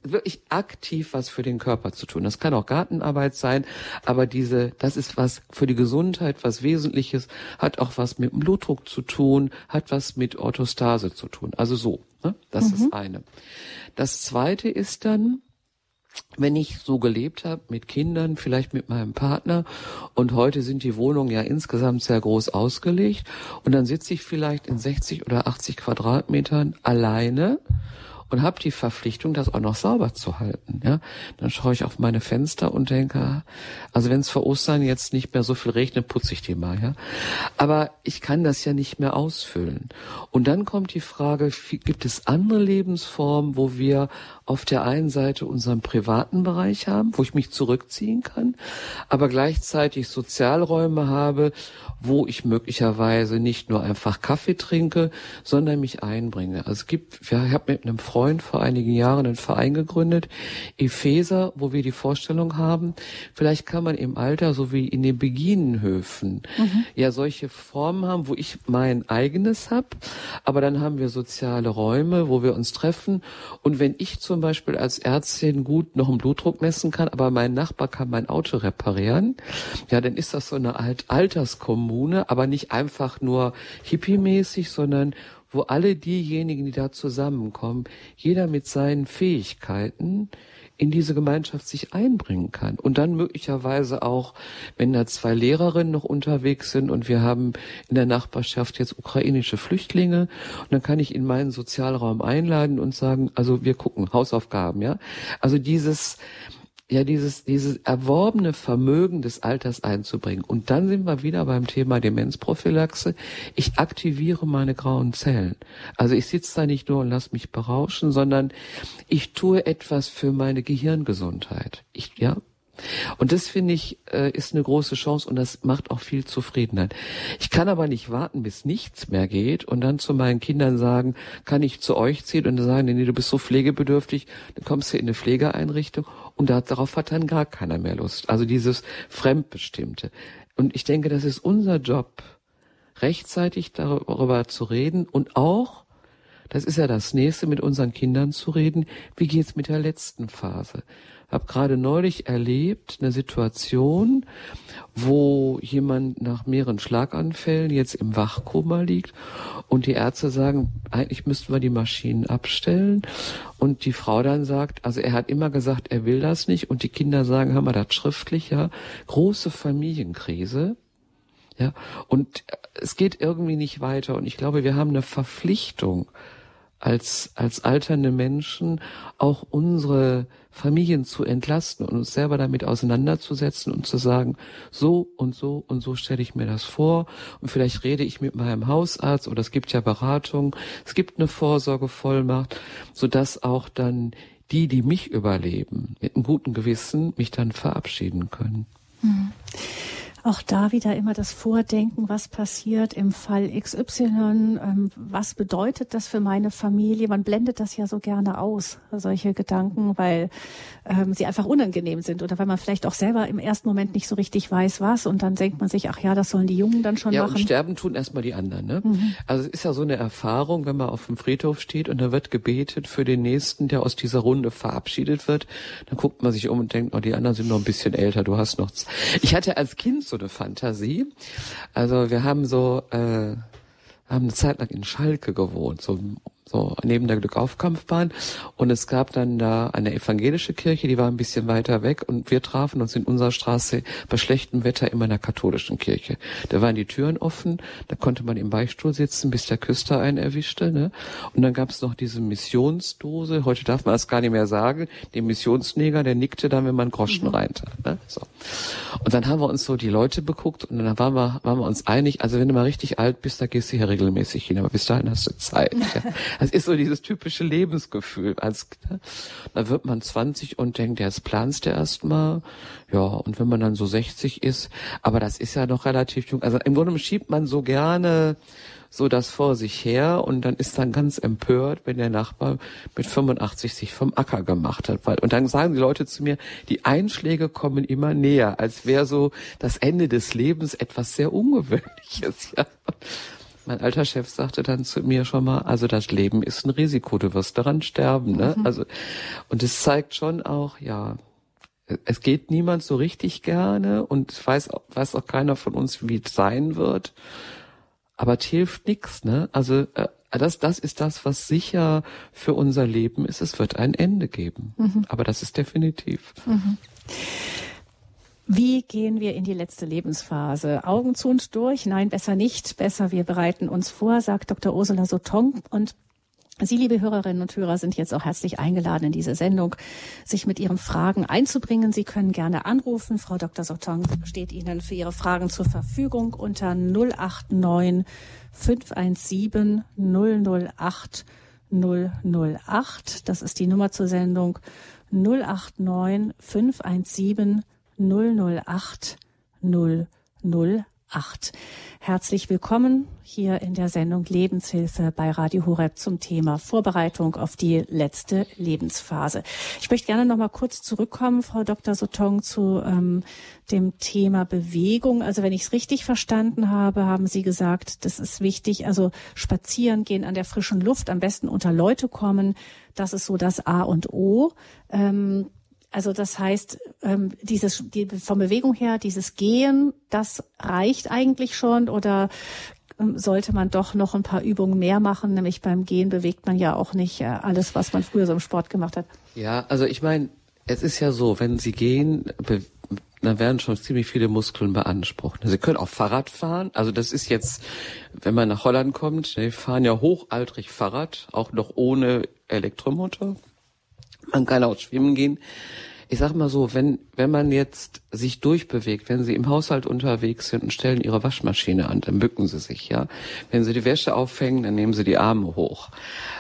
wirklich aktiv was für den Körper zu tun. Das kann auch Gartenarbeit sein, aber diese, das ist was für die Gesundheit, was Wesentliches, hat auch was mit dem Blutdruck zu tun, hat was mit Orthostase zu tun. Also so, ne? das mhm. ist eine. Das zweite ist dann, wenn ich so gelebt habe mit Kindern, vielleicht mit meinem Partner und heute sind die Wohnungen ja insgesamt sehr groß ausgelegt und dann sitze ich vielleicht in 60 oder 80 Quadratmetern alleine und habe die Verpflichtung, das auch noch sauber zu halten. Ja, dann schaue ich auf meine Fenster und denke, also wenn es vor Ostern jetzt nicht mehr so viel regnet, putze ich die mal. Ja, aber ich kann das ja nicht mehr ausfüllen. Und dann kommt die Frage: Gibt es andere Lebensformen, wo wir auf der einen Seite unseren privaten Bereich haben, wo ich mich zurückziehen kann, aber gleichzeitig Sozialräume habe, wo ich möglicherweise nicht nur einfach Kaffee trinke, sondern mich einbringe. Also es gibt, ich habe mit einem Freund vor einigen Jahren einen Verein gegründet, Epheser, wo wir die Vorstellung haben, vielleicht kann man im Alter, so wie in den Beginenhöfen, mhm. ja solche Formen haben, wo ich mein eigenes habe, aber dann haben wir soziale Räume, wo wir uns treffen. Und wenn ich zum Beispiel als Ärztin gut noch einen Blutdruck messen kann, aber mein Nachbar kann mein Auto reparieren, ja, dann ist das so eine Alt Alterskommune Kommune, aber nicht einfach nur hippiemäßig, sondern wo alle diejenigen, die da zusammenkommen, jeder mit seinen Fähigkeiten in diese Gemeinschaft sich einbringen kann. Und dann möglicherweise auch, wenn da zwei Lehrerinnen noch unterwegs sind und wir haben in der Nachbarschaft jetzt ukrainische Flüchtlinge, und dann kann ich in meinen Sozialraum einladen und sagen, also wir gucken, Hausaufgaben, ja. Also dieses, ja dieses, dieses erworbene Vermögen des Alters einzubringen. Und dann sind wir wieder beim Thema Demenzprophylaxe. Ich aktiviere meine grauen Zellen. Also ich sitze da nicht nur und lass mich berauschen, sondern ich tue etwas für meine Gehirngesundheit. Ich, ja, und das finde ich äh, ist eine große Chance und das macht auch viel Zufriedenheit. Ich kann aber nicht warten, bis nichts mehr geht und dann zu meinen Kindern sagen, kann ich zu euch ziehen und dann sagen, nee, du bist so pflegebedürftig, dann kommst du in eine Pflegeeinrichtung und darauf hat dann gar keiner mehr Lust. Also dieses Fremdbestimmte. Und ich denke, das ist unser Job, rechtzeitig darüber zu reden und auch das ist ja das nächste, mit unseren Kindern zu reden. Wie geht's mit der letzten Phase? Habe gerade neulich erlebt eine Situation, wo jemand nach mehreren Schlaganfällen jetzt im Wachkoma liegt und die Ärzte sagen, eigentlich müssten wir die Maschinen abstellen. Und die Frau dann sagt, also er hat immer gesagt, er will das nicht. Und die Kinder sagen, haben wir das schriftlich, ja, große Familienkrise. Ja, und es geht irgendwie nicht weiter. Und ich glaube, wir haben eine Verpflichtung, als, als alternde Menschen auch unsere Familien zu entlasten und uns selber damit auseinanderzusetzen und zu sagen, so und so und so stelle ich mir das vor und vielleicht rede ich mit meinem Hausarzt oder es gibt ja Beratung, es gibt eine Vorsorgevollmacht, so dass auch dann die, die mich überleben, mit einem guten Gewissen mich dann verabschieden können. Mhm auch da wieder immer das Vordenken, was passiert im Fall XY, ähm, was bedeutet das für meine Familie? Man blendet das ja so gerne aus, solche Gedanken, weil ähm, sie einfach unangenehm sind oder weil man vielleicht auch selber im ersten Moment nicht so richtig weiß, was und dann denkt man sich, ach ja, das sollen die Jungen dann schon ja, machen. Ja, sterben tun erstmal die anderen. Ne? Mhm. Also es ist ja so eine Erfahrung, wenn man auf dem Friedhof steht und da wird gebetet für den Nächsten, der aus dieser Runde verabschiedet wird, dann guckt man sich um und denkt, oh, die anderen sind noch ein bisschen älter, du hast noch... Ich hatte als Kind so eine Fantasie. Also wir haben so, äh, haben eine Zeit lang in Schalke gewohnt, so so neben der Glückaufkampfbahn. Und es gab dann da eine evangelische Kirche, die war ein bisschen weiter weg und wir trafen uns in unserer Straße bei schlechtem Wetter immer in einer katholischen Kirche. Da waren die Türen offen, da konnte man im Beichtstuhl sitzen, bis der Küster einen erwischte. Ne? Und dann gab es noch diese Missionsdose, heute darf man das gar nicht mehr sagen, den Missionsneger, der nickte dann, wenn man Groschen mhm. reintat. Ne? So. Und dann haben wir uns so die Leute beguckt und dann waren wir, waren wir uns einig, also wenn du mal richtig alt bist, da gehst du hier regelmäßig hin, aber bis dahin hast du Zeit. Ja. Das ist so dieses typische Lebensgefühl. Als, da wird man 20 und denkt, jetzt planst du erstmal. Ja, und wenn man dann so 60 ist, aber das ist ja noch relativ jung. Also im Grunde schiebt man so gerne so das vor sich her und dann ist dann ganz empört, wenn der Nachbar mit 85 sich vom Acker gemacht hat. Und dann sagen die Leute zu mir, die Einschläge kommen immer näher, als wäre so das Ende des Lebens etwas sehr Ungewöhnliches. Ja. Mein alter Chef sagte dann zu mir schon mal, also das Leben ist ein Risiko, du wirst daran sterben. Ne? Mhm. Also und es zeigt schon auch, ja, es geht niemand so richtig gerne und weiß, weiß auch keiner von uns, wie es sein wird aber es hilft nichts, ne? Also äh, das, das ist das, was sicher für unser Leben ist. Es wird ein Ende geben. Mhm. Aber das ist definitiv. Mhm. Wie gehen wir in die letzte Lebensphase? Augen zu und durch? Nein, besser nicht. Besser, wir bereiten uns vor, sagt Dr. Ursula Sotong. Und Sie, liebe Hörerinnen und Hörer, sind jetzt auch herzlich eingeladen, in diese Sendung sich mit Ihren Fragen einzubringen. Sie können gerne anrufen. Frau Dr. Sotong steht Ihnen für Ihre Fragen zur Verfügung unter 089 517 008 008. Das ist die Nummer zur Sendung 089 517 008 008. 8. Herzlich willkommen hier in der Sendung Lebenshilfe bei Radio Horeb zum Thema Vorbereitung auf die letzte Lebensphase. Ich möchte gerne noch mal kurz zurückkommen, Frau Dr. Sotong, zu ähm, dem Thema Bewegung. Also wenn ich es richtig verstanden habe, haben Sie gesagt, das ist wichtig. Also spazieren gehen an der frischen Luft, am besten unter Leute kommen. Das ist so das A und O. Ähm, also das heißt, ähm, dieses die, von Bewegung her, dieses Gehen, das reicht eigentlich schon oder ähm, sollte man doch noch ein paar Übungen mehr machen? Nämlich beim Gehen bewegt man ja auch nicht äh, alles, was man früher so im Sport gemacht hat. Ja, also ich meine, es ist ja so, wenn Sie gehen, dann werden schon ziemlich viele Muskeln beansprucht. Sie können auch Fahrrad fahren. Also das ist jetzt, wenn man nach Holland kommt, die fahren ja hochaltrig Fahrrad, auch noch ohne Elektromotor. Man kann auch schwimmen gehen. Ich sag mal so, wenn, wenn man jetzt sich durchbewegt, wenn Sie im Haushalt unterwegs sind und stellen Ihre Waschmaschine an, dann bücken Sie sich, ja. Wenn Sie die Wäsche aufhängen, dann nehmen Sie die Arme hoch.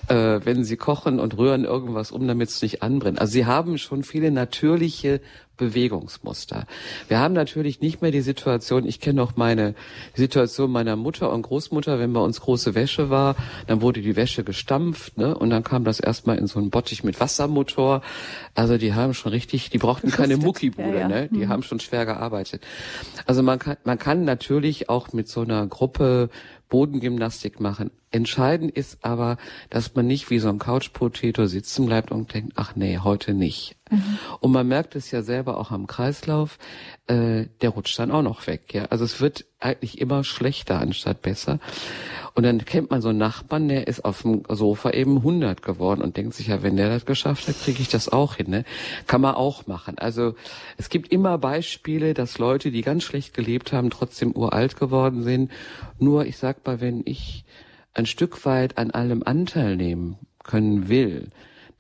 Äh, wenn Sie kochen und rühren irgendwas um, damit es nicht anbrennt. Also Sie haben schon viele natürliche Bewegungsmuster. Wir haben natürlich nicht mehr die Situation, ich kenne noch meine Situation meiner Mutter und Großmutter, wenn bei uns große Wäsche war, dann wurde die Wäsche gestampft, ne? Und dann kam das erstmal in so einen Bottich mit Wassermotor. Also die haben schon richtig, die brauchten keine Muckibude, ja, ja. ne? Die mhm. haben schon schwer gearbeitet. Also man kann, man kann natürlich auch mit so einer Gruppe Bodengymnastik machen. Entscheidend ist aber, dass man nicht wie so ein Couch-Potato sitzen bleibt und denkt, ach nee, heute nicht. Mhm. Und man merkt es ja selber auch am Kreislauf, äh, der rutscht dann auch noch weg. Ja, Also es wird eigentlich immer schlechter anstatt besser. Und dann kennt man so einen Nachbarn, der ist auf dem Sofa eben 100 geworden und denkt sich ja, wenn der das geschafft hat, kriege ich das auch hin. Ne? Kann man auch machen. Also es gibt immer Beispiele, dass Leute, die ganz schlecht gelebt haben, trotzdem uralt geworden sind. Nur ich sag mal, wenn ich ein Stück weit an allem Anteil nehmen können will,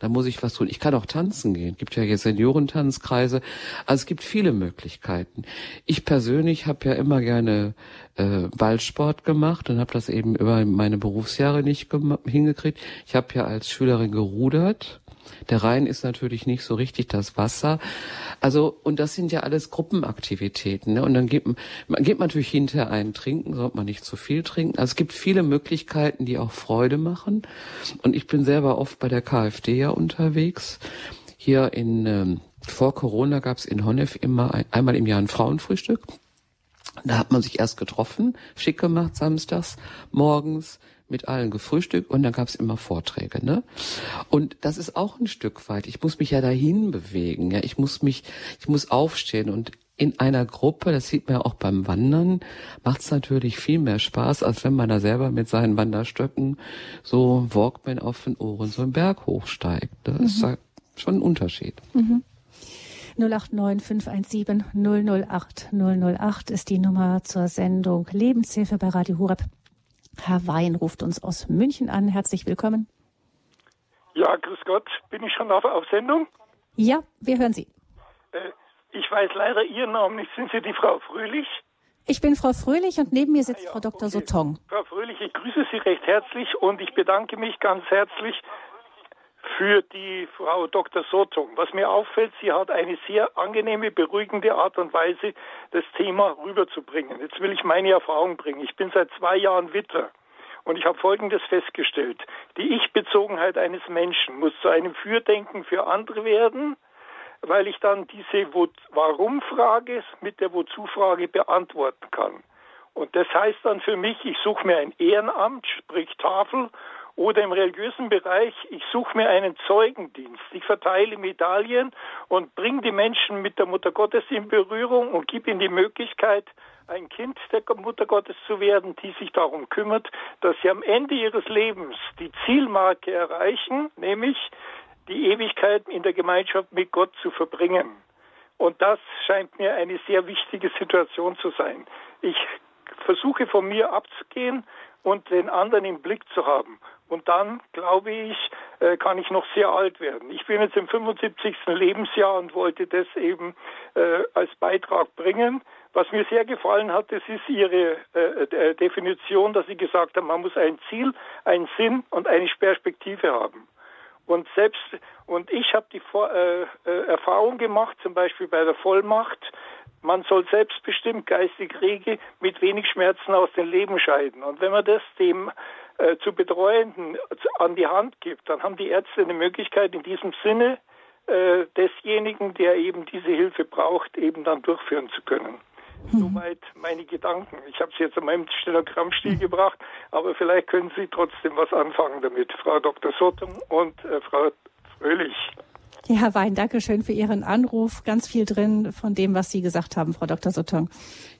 da muss ich was tun. Ich kann auch tanzen gehen. Es gibt ja jetzt Seniorentanzkreise. Also es gibt viele Möglichkeiten. Ich persönlich habe ja immer gerne äh, Ballsport gemacht und habe das eben über meine Berufsjahre nicht hingekriegt. Ich habe ja als Schülerin gerudert der Rhein ist natürlich nicht so richtig das Wasser. Also, und das sind ja alles Gruppenaktivitäten. Ne? Und dann geht man, man geht natürlich hinterher einen trinken, sollte man nicht zu viel trinken. Also es gibt viele Möglichkeiten, die auch Freude machen. Und ich bin selber oft bei der KfD ja unterwegs. Hier in, ähm, vor Corona gab es in Honnef immer ein, einmal im Jahr ein Frauenfrühstück. Da hat man sich erst getroffen, schick gemacht samstags morgens mit allen gefrühstückt und dann gab's immer Vorträge, ne? Und das ist auch ein Stück weit. Ich muss mich ja dahin bewegen, ja. Ich muss mich, ich muss aufstehen und in einer Gruppe, das sieht man ja auch beim Wandern, macht's natürlich viel mehr Spaß, als wenn man da selber mit seinen Wanderstöcken so Walkman auf den Ohren so einen Berg hochsteigt. Das mhm. ist schon ein Unterschied. Mhm. 089 517 008 008 ist die Nummer zur Sendung Lebenshilfe bei Radio Horeb. Herr Wein ruft uns aus München an. Herzlich willkommen. Ja, grüß Gott. Bin ich schon auf, auf Sendung? Ja, wir hören Sie. Äh, ich weiß leider Ihren Namen nicht. Sind Sie die Frau Fröhlich? Ich bin Frau Fröhlich und neben mir sitzt ah, ja, Frau Dr. Okay. Sotong. Frau Fröhlich, ich grüße Sie recht herzlich und ich bedanke mich ganz herzlich für die Frau Dr. Sotong. Was mir auffällt, sie hat eine sehr angenehme, beruhigende Art und Weise, das Thema rüberzubringen. Jetzt will ich meine Erfahrung bringen. Ich bin seit zwei Jahren Witwer. Und ich habe Folgendes festgestellt. Die Ich-Bezogenheit eines Menschen muss zu einem Fürdenken für andere werden, weil ich dann diese Warum-Frage mit der Wozu-Frage beantworten kann. Und das heißt dann für mich, ich suche mir ein Ehrenamt, sprich Tafel, oder im religiösen Bereich, ich suche mir einen Zeugendienst. Ich verteile Medaillen und bringe die Menschen mit der Mutter Gottes in Berührung und gebe ihnen die Möglichkeit, ein Kind der Mutter Gottes zu werden, die sich darum kümmert, dass sie am Ende ihres Lebens die Zielmarke erreichen, nämlich die Ewigkeit in der Gemeinschaft mit Gott zu verbringen. Und das scheint mir eine sehr wichtige Situation zu sein. Ich versuche von mir abzugehen und den anderen im Blick zu haben. Und dann, glaube ich, äh, kann ich noch sehr alt werden. Ich bin jetzt im 75. Lebensjahr und wollte das eben äh, als Beitrag bringen. Was mir sehr gefallen hat, das ist Ihre äh, Definition, dass Sie gesagt haben, man muss ein Ziel, einen Sinn und eine Perspektive haben. Und selbst und ich habe die Erfahrung gemacht, zum Beispiel bei der Vollmacht, man soll selbstbestimmt geistig rege mit wenig Schmerzen aus dem Leben scheiden. Und wenn man das dem äh, zu Betreuenden an die Hand gibt, dann haben die Ärzte eine Möglichkeit, in diesem Sinne äh, desjenigen, der eben diese Hilfe braucht, eben dann durchführen zu können. Hm. Soweit meine Gedanken. Ich habe sie jetzt in meinem Stenogrammstil hm. gebracht, aber vielleicht können Sie trotzdem was anfangen damit, Frau Dr. Sottung und äh, Frau Fröhlich. Ja, Herr Wein, danke schön für Ihren Anruf. Ganz viel drin von dem, was Sie gesagt haben, Frau Dr. Sotong.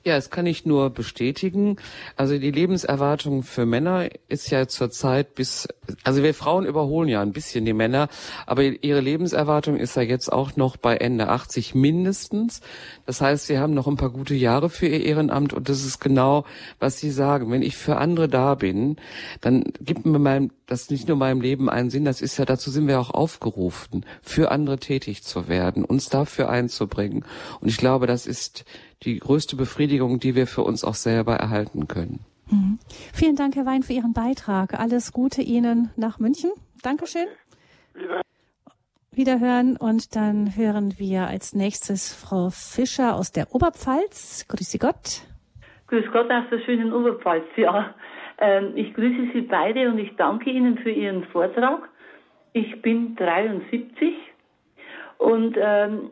Ja, das kann ich nur bestätigen. Also die Lebenserwartung für Männer ist ja zurzeit bis, also wir Frauen überholen ja ein bisschen die Männer, aber ihre Lebenserwartung ist ja jetzt auch noch bei Ende 80 mindestens. Das heißt, sie haben noch ein paar gute Jahre für ihr Ehrenamt und das ist genau, was Sie sagen. Wenn ich für andere da bin, dann gibt mir mein, das nicht nur meinem Leben einen Sinn, das ist ja, dazu sind wir auch aufgerufen, für andere tätig zu werden, uns dafür einzubringen. Und ich glaube, das ist die größte Befriedigung, die wir für uns auch selber erhalten können. Mhm. Vielen Dank, Herr Wein, für Ihren Beitrag. Alles Gute Ihnen nach München. Dankeschön. Wieder. Wiederhören und dann hören wir als nächstes Frau Fischer aus der Oberpfalz. Grüße Gott. Grüß Gott aus der schönen Oberpfalz, ja. Ähm, ich grüße Sie beide und ich danke Ihnen für Ihren Vortrag. Ich bin 73 und ähm,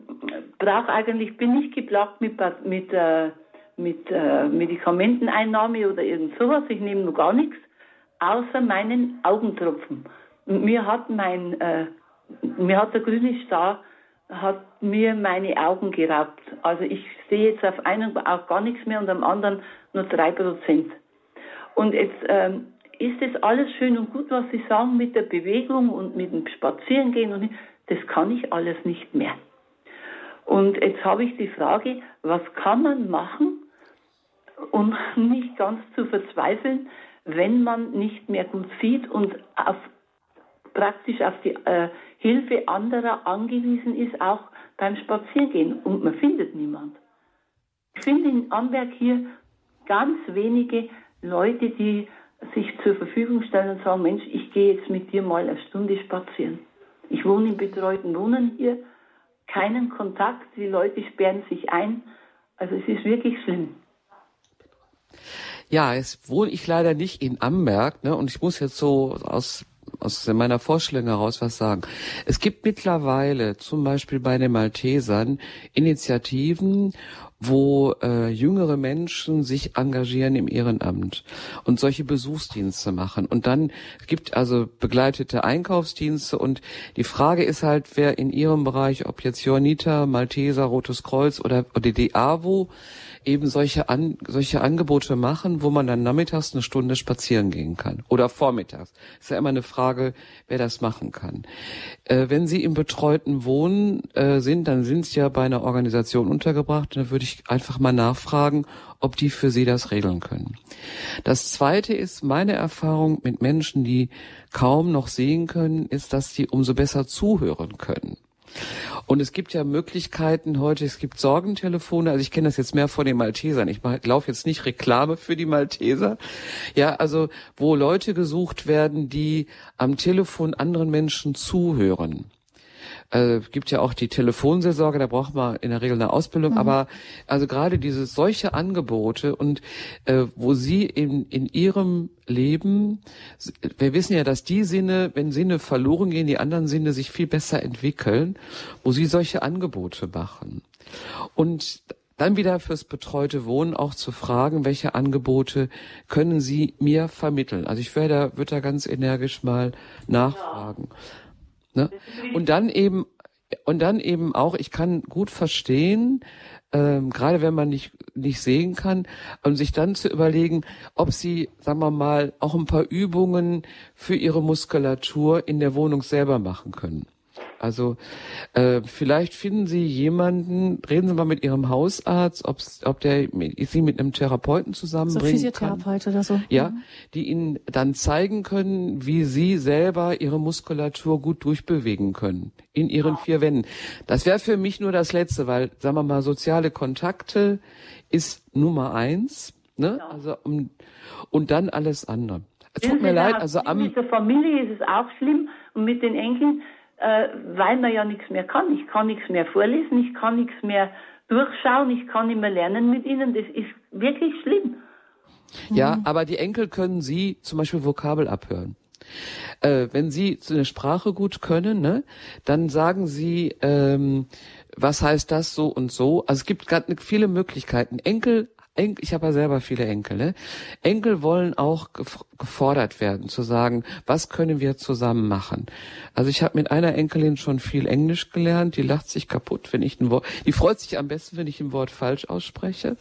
brauche eigentlich, bin nicht geplagt mit, mit, äh, mit äh, Medikamenteneinnahme oder irgend sowas. Ich nehme nur gar nichts, außer meinen Augentropfen. Und mir hat mein, äh, mir hat der grüne Star hat mir meine Augen geraubt. Also ich sehe jetzt auf einem auch gar nichts mehr und am anderen nur drei Prozent. Und jetzt ähm, ist es alles schön und gut, was Sie sagen mit der Bewegung und mit dem Spazierengehen und das kann ich alles nicht mehr. Und jetzt habe ich die Frage, was kann man machen, um nicht ganz zu verzweifeln, wenn man nicht mehr gut sieht und auf, praktisch auf die äh, Hilfe anderer angewiesen ist, auch beim Spaziergehen und man findet niemand. Ich finde in Amberg hier ganz wenige Leute, die sich zur Verfügung stellen und sagen, Mensch, ich gehe jetzt mit dir mal eine Stunde spazieren. Ich wohne im betreuten Wohnen hier, keinen Kontakt, die Leute sperren sich ein. Also es ist wirklich schlimm. Ja, jetzt wohne ich leider nicht in Amberg, ne? Und ich muss jetzt so aus aus meiner Vorstellung heraus was sagen. Es gibt mittlerweile zum Beispiel bei den Maltesern Initiativen wo äh, jüngere Menschen sich engagieren im Ehrenamt und solche Besuchsdienste machen. Und dann gibt also begleitete Einkaufsdienste und die Frage ist halt, wer in ihrem Bereich, ob jetzt Johanniter, Malteser, Rotes Kreuz oder, oder die AWO, eben solche, An solche Angebote machen, wo man dann nachmittags eine Stunde spazieren gehen kann oder vormittags. Ist ja immer eine Frage, wer das machen kann. Äh, wenn Sie im betreuten Wohnen äh, sind, dann sind Sie ja bei einer Organisation untergebracht. Da würde ich einfach mal nachfragen, ob die für Sie das regeln können. Das Zweite ist meine Erfahrung mit Menschen, die kaum noch sehen können, ist, dass sie umso besser zuhören können. Und es gibt ja Möglichkeiten heute, es gibt Sorgentelefone, also ich kenne das jetzt mehr von den Maltesern. Ich laufe jetzt nicht Reklame für die Malteser. Ja, also wo Leute gesucht werden, die am Telefon anderen Menschen zuhören äh, gibt ja auch die Telefonseelsorge, da braucht man in der Regel eine Ausbildung, mhm. aber also gerade diese solche Angebote und äh, wo sie in, in ihrem Leben, wir wissen ja, dass die Sinne, wenn Sinne verloren gehen, die anderen Sinne sich viel besser entwickeln, wo sie solche Angebote machen. Und dann wieder fürs betreute Wohnen auch zu fragen, welche Angebote können Sie mir vermitteln? Also ich werde, würde da ganz energisch mal nachfragen. Ja. Ne? Und dann eben und dann eben auch, ich kann gut verstehen, ähm, gerade wenn man nicht nicht sehen kann, und sich dann zu überlegen, ob sie, sagen wir mal, auch ein paar Übungen für ihre Muskulatur in der Wohnung selber machen können. Also äh, vielleicht finden Sie jemanden, reden Sie mal mit Ihrem Hausarzt, ob's, ob der Sie mit einem Therapeuten zusammenbringen so Physiotherapeut kann. oder so. Ja, mhm. die Ihnen dann zeigen können, wie Sie selber Ihre Muskulatur gut durchbewegen können in Ihren vier Wänden. Das wäre für mich nur das Letzte, weil, sagen wir mal, soziale Kontakte ist Nummer eins. Ne? Ja. Also um, und dann alles andere. Es tut mir leid, also am mit der Familie ist es auch schlimm und mit den Enkeln äh, weil man ja nichts mehr kann. Ich kann nichts mehr vorlesen, ich kann nichts mehr durchschauen, ich kann nicht mehr lernen mit ihnen. Das ist wirklich schlimm. Ja, mhm. aber die Enkel können Sie zum Beispiel Vokabel abhören. Äh, wenn Sie eine Sprache gut können, ne, dann sagen Sie, ähm, was heißt das so und so. Also es gibt gerade viele Möglichkeiten. Enkel Enkel, ich habe ja selber viele Enkel, ne? Enkel wollen auch gefordert werden, zu sagen, was können wir zusammen machen? Also ich habe mit einer Enkelin schon viel Englisch gelernt, die lacht sich kaputt, wenn ich ein Wort, die freut sich am besten, wenn ich ein Wort falsch ausspreche.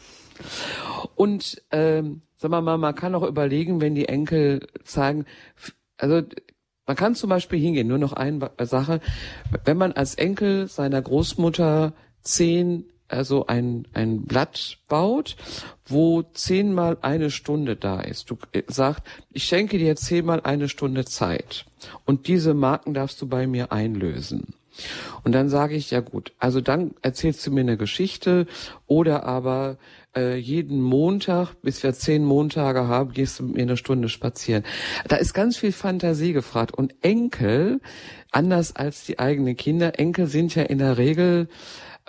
Und ähm, wir mal, man kann auch überlegen, wenn die Enkel sagen, also man kann zum Beispiel hingehen, nur noch eine Sache, wenn man als Enkel seiner Großmutter zehn also ein, ein Blatt baut, wo zehnmal eine Stunde da ist. Du äh, sagst, ich schenke dir zehnmal eine Stunde Zeit und diese Marken darfst du bei mir einlösen. Und dann sage ich, ja gut, also dann erzählst du mir eine Geschichte oder aber äh, jeden Montag, bis wir zehn Montage haben, gehst du mit mir eine Stunde spazieren. Da ist ganz viel Fantasie gefragt. Und Enkel, anders als die eigenen Kinder, Enkel sind ja in der Regel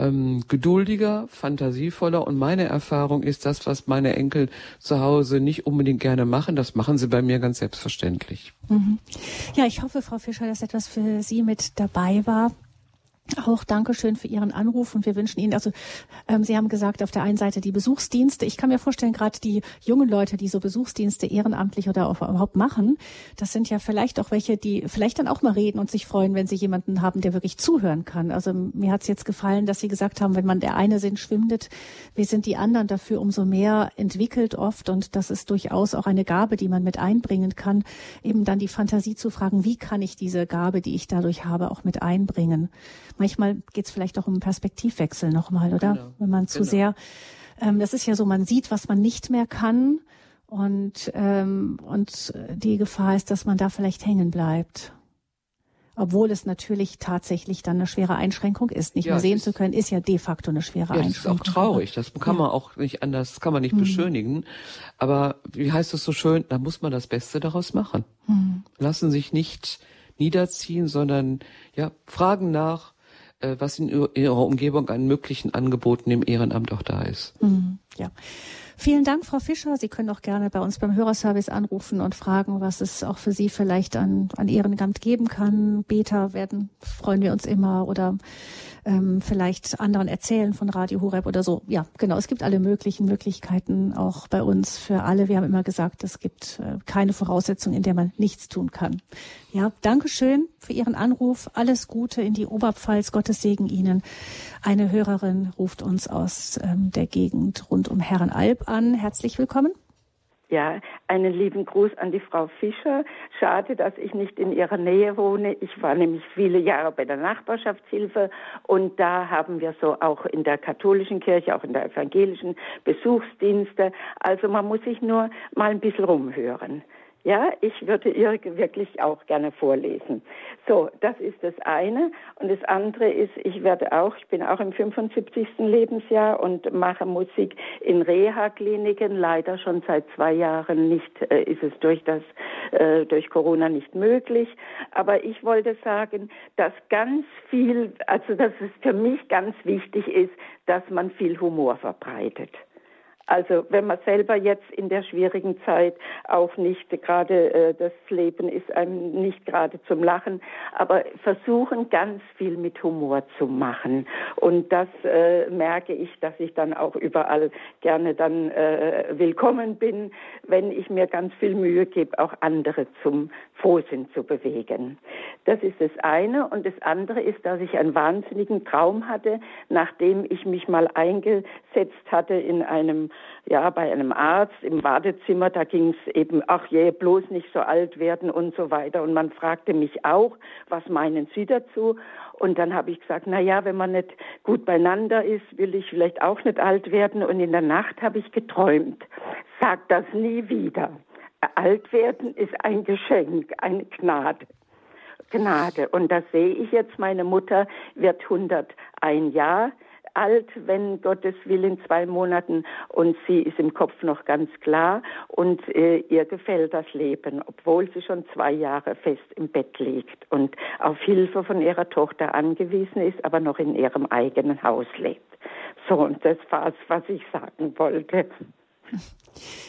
ähm, geduldiger, fantasievoller und meine Erfahrung ist, das, was meine Enkel zu Hause nicht unbedingt gerne machen, das machen sie bei mir ganz selbstverständlich. Mhm. Ja, ich hoffe, Frau Fischer, dass etwas für Sie mit dabei war. Auch Dankeschön für Ihren Anruf und wir wünschen Ihnen, also ähm, Sie haben gesagt, auf der einen Seite die Besuchsdienste. Ich kann mir vorstellen, gerade die jungen Leute, die so Besuchsdienste ehrenamtlich oder auch überhaupt machen, das sind ja vielleicht auch welche, die vielleicht dann auch mal reden und sich freuen, wenn sie jemanden haben, der wirklich zuhören kann. Also mir hat es jetzt gefallen, dass Sie gesagt haben, wenn man der eine Sinn schwindet, wie sind die anderen dafür umso mehr entwickelt oft und das ist durchaus auch eine Gabe, die man mit einbringen kann, eben dann die Fantasie zu fragen, wie kann ich diese Gabe, die ich dadurch habe, auch mit einbringen manchmal geht es vielleicht auch um einen Perspektivwechsel nochmal, oder? Genau. Wenn man zu genau. sehr, ähm, das ist ja so, man sieht, was man nicht mehr kann und, ähm, und die Gefahr ist, dass man da vielleicht hängen bleibt. Obwohl es natürlich tatsächlich dann eine schwere Einschränkung ist. Nicht ja, mehr sehen zu können, ist ja de facto eine schwere ja, Einschränkung. Das ist auch traurig. Das kann man auch nicht anders, das kann man nicht mhm. beschönigen. Aber wie heißt es so schön? Da muss man das Beste daraus machen. Mhm. Lassen sich nicht niederziehen, sondern ja, fragen nach, was in ihrer Umgebung an möglichen Angeboten im Ehrenamt auch da ist. Mhm, ja. Vielen Dank, Frau Fischer. Sie können auch gerne bei uns beim Hörerservice anrufen und fragen, was es auch für Sie vielleicht an, an Ehrenamt geben kann. Beta werden, freuen wir uns immer oder ähm, vielleicht anderen erzählen von Radio Horeb oder so. Ja, genau. Es gibt alle möglichen Möglichkeiten auch bei uns für alle. Wir haben immer gesagt, es gibt äh, keine Voraussetzung, in der man nichts tun kann. Ja, Dankeschön für Ihren Anruf. Alles Gute in die Oberpfalz. Gottes Segen Ihnen. Eine Hörerin ruft uns aus ähm, der Gegend rund um Herrenalb an. Herzlich willkommen. Ja, einen lieben Gruß an die Frau Fischer. Schade, dass ich nicht in ihrer Nähe wohne. Ich war nämlich viele Jahre bei der Nachbarschaftshilfe und da haben wir so auch in der katholischen Kirche, auch in der evangelischen Besuchsdienste. Also man muss sich nur mal ein bisschen rumhören. Ja, ich würde ihr wirklich auch gerne vorlesen. So, das ist das eine. Und das andere ist, ich werde auch, ich bin auch im 75. Lebensjahr und mache Musik in Reha-Kliniken. Leider schon seit zwei Jahren nicht, äh, ist es durch das, äh, durch Corona nicht möglich. Aber ich wollte sagen, dass ganz viel, also dass es für mich ganz wichtig ist, dass man viel Humor verbreitet. Also wenn man selber jetzt in der schwierigen Zeit auch nicht gerade äh, das Leben ist einem nicht gerade zum Lachen, aber versuchen ganz viel mit Humor zu machen. Und das äh, merke ich, dass ich dann auch überall gerne dann äh, willkommen bin, wenn ich mir ganz viel Mühe gebe, auch andere zum Frohsinn zu bewegen. Das ist das eine und das andere ist, dass ich einen wahnsinnigen Traum hatte, nachdem ich mich mal eingesetzt hatte in einem ja, bei einem Arzt im Wartezimmer, da ging es eben, ach je, bloß nicht so alt werden und so weiter. Und man fragte mich auch, was meinen Sie dazu? Und dann habe ich gesagt, na ja, wenn man nicht gut beieinander ist, will ich vielleicht auch nicht alt werden. Und in der Nacht habe ich geträumt. Sag das nie wieder. Alt werden ist ein Geschenk, eine Gnade. Gnade. Und das sehe ich jetzt. Meine Mutter wird 101 Jahre alt, wenn Gottes Will in zwei Monaten und sie ist im Kopf noch ganz klar und äh, ihr gefällt das Leben, obwohl sie schon zwei Jahre fest im Bett liegt und auf Hilfe von ihrer Tochter angewiesen ist, aber noch in ihrem eigenen Haus lebt. So, und das war es, was ich sagen wollte.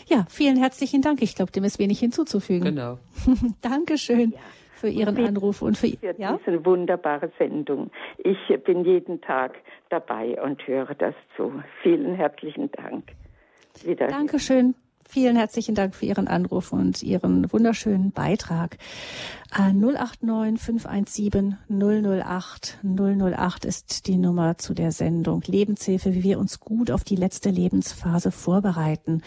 Ja, vielen herzlichen Dank. Ich glaube, dem ist wenig hinzuzufügen. Genau. Dankeschön. Ja für Ihren Anruf und für, für ja? diese wunderbare Sendung. Ich bin jeden Tag dabei und höre das zu. Vielen herzlichen Dank. Wieder Dankeschön. Vielen herzlichen Dank für Ihren Anruf und Ihren wunderschönen Beitrag. 089 517 008 008 ist die Nummer zu der Sendung Lebenshilfe, wie wir uns gut auf die letzte Lebensphase vorbereiten.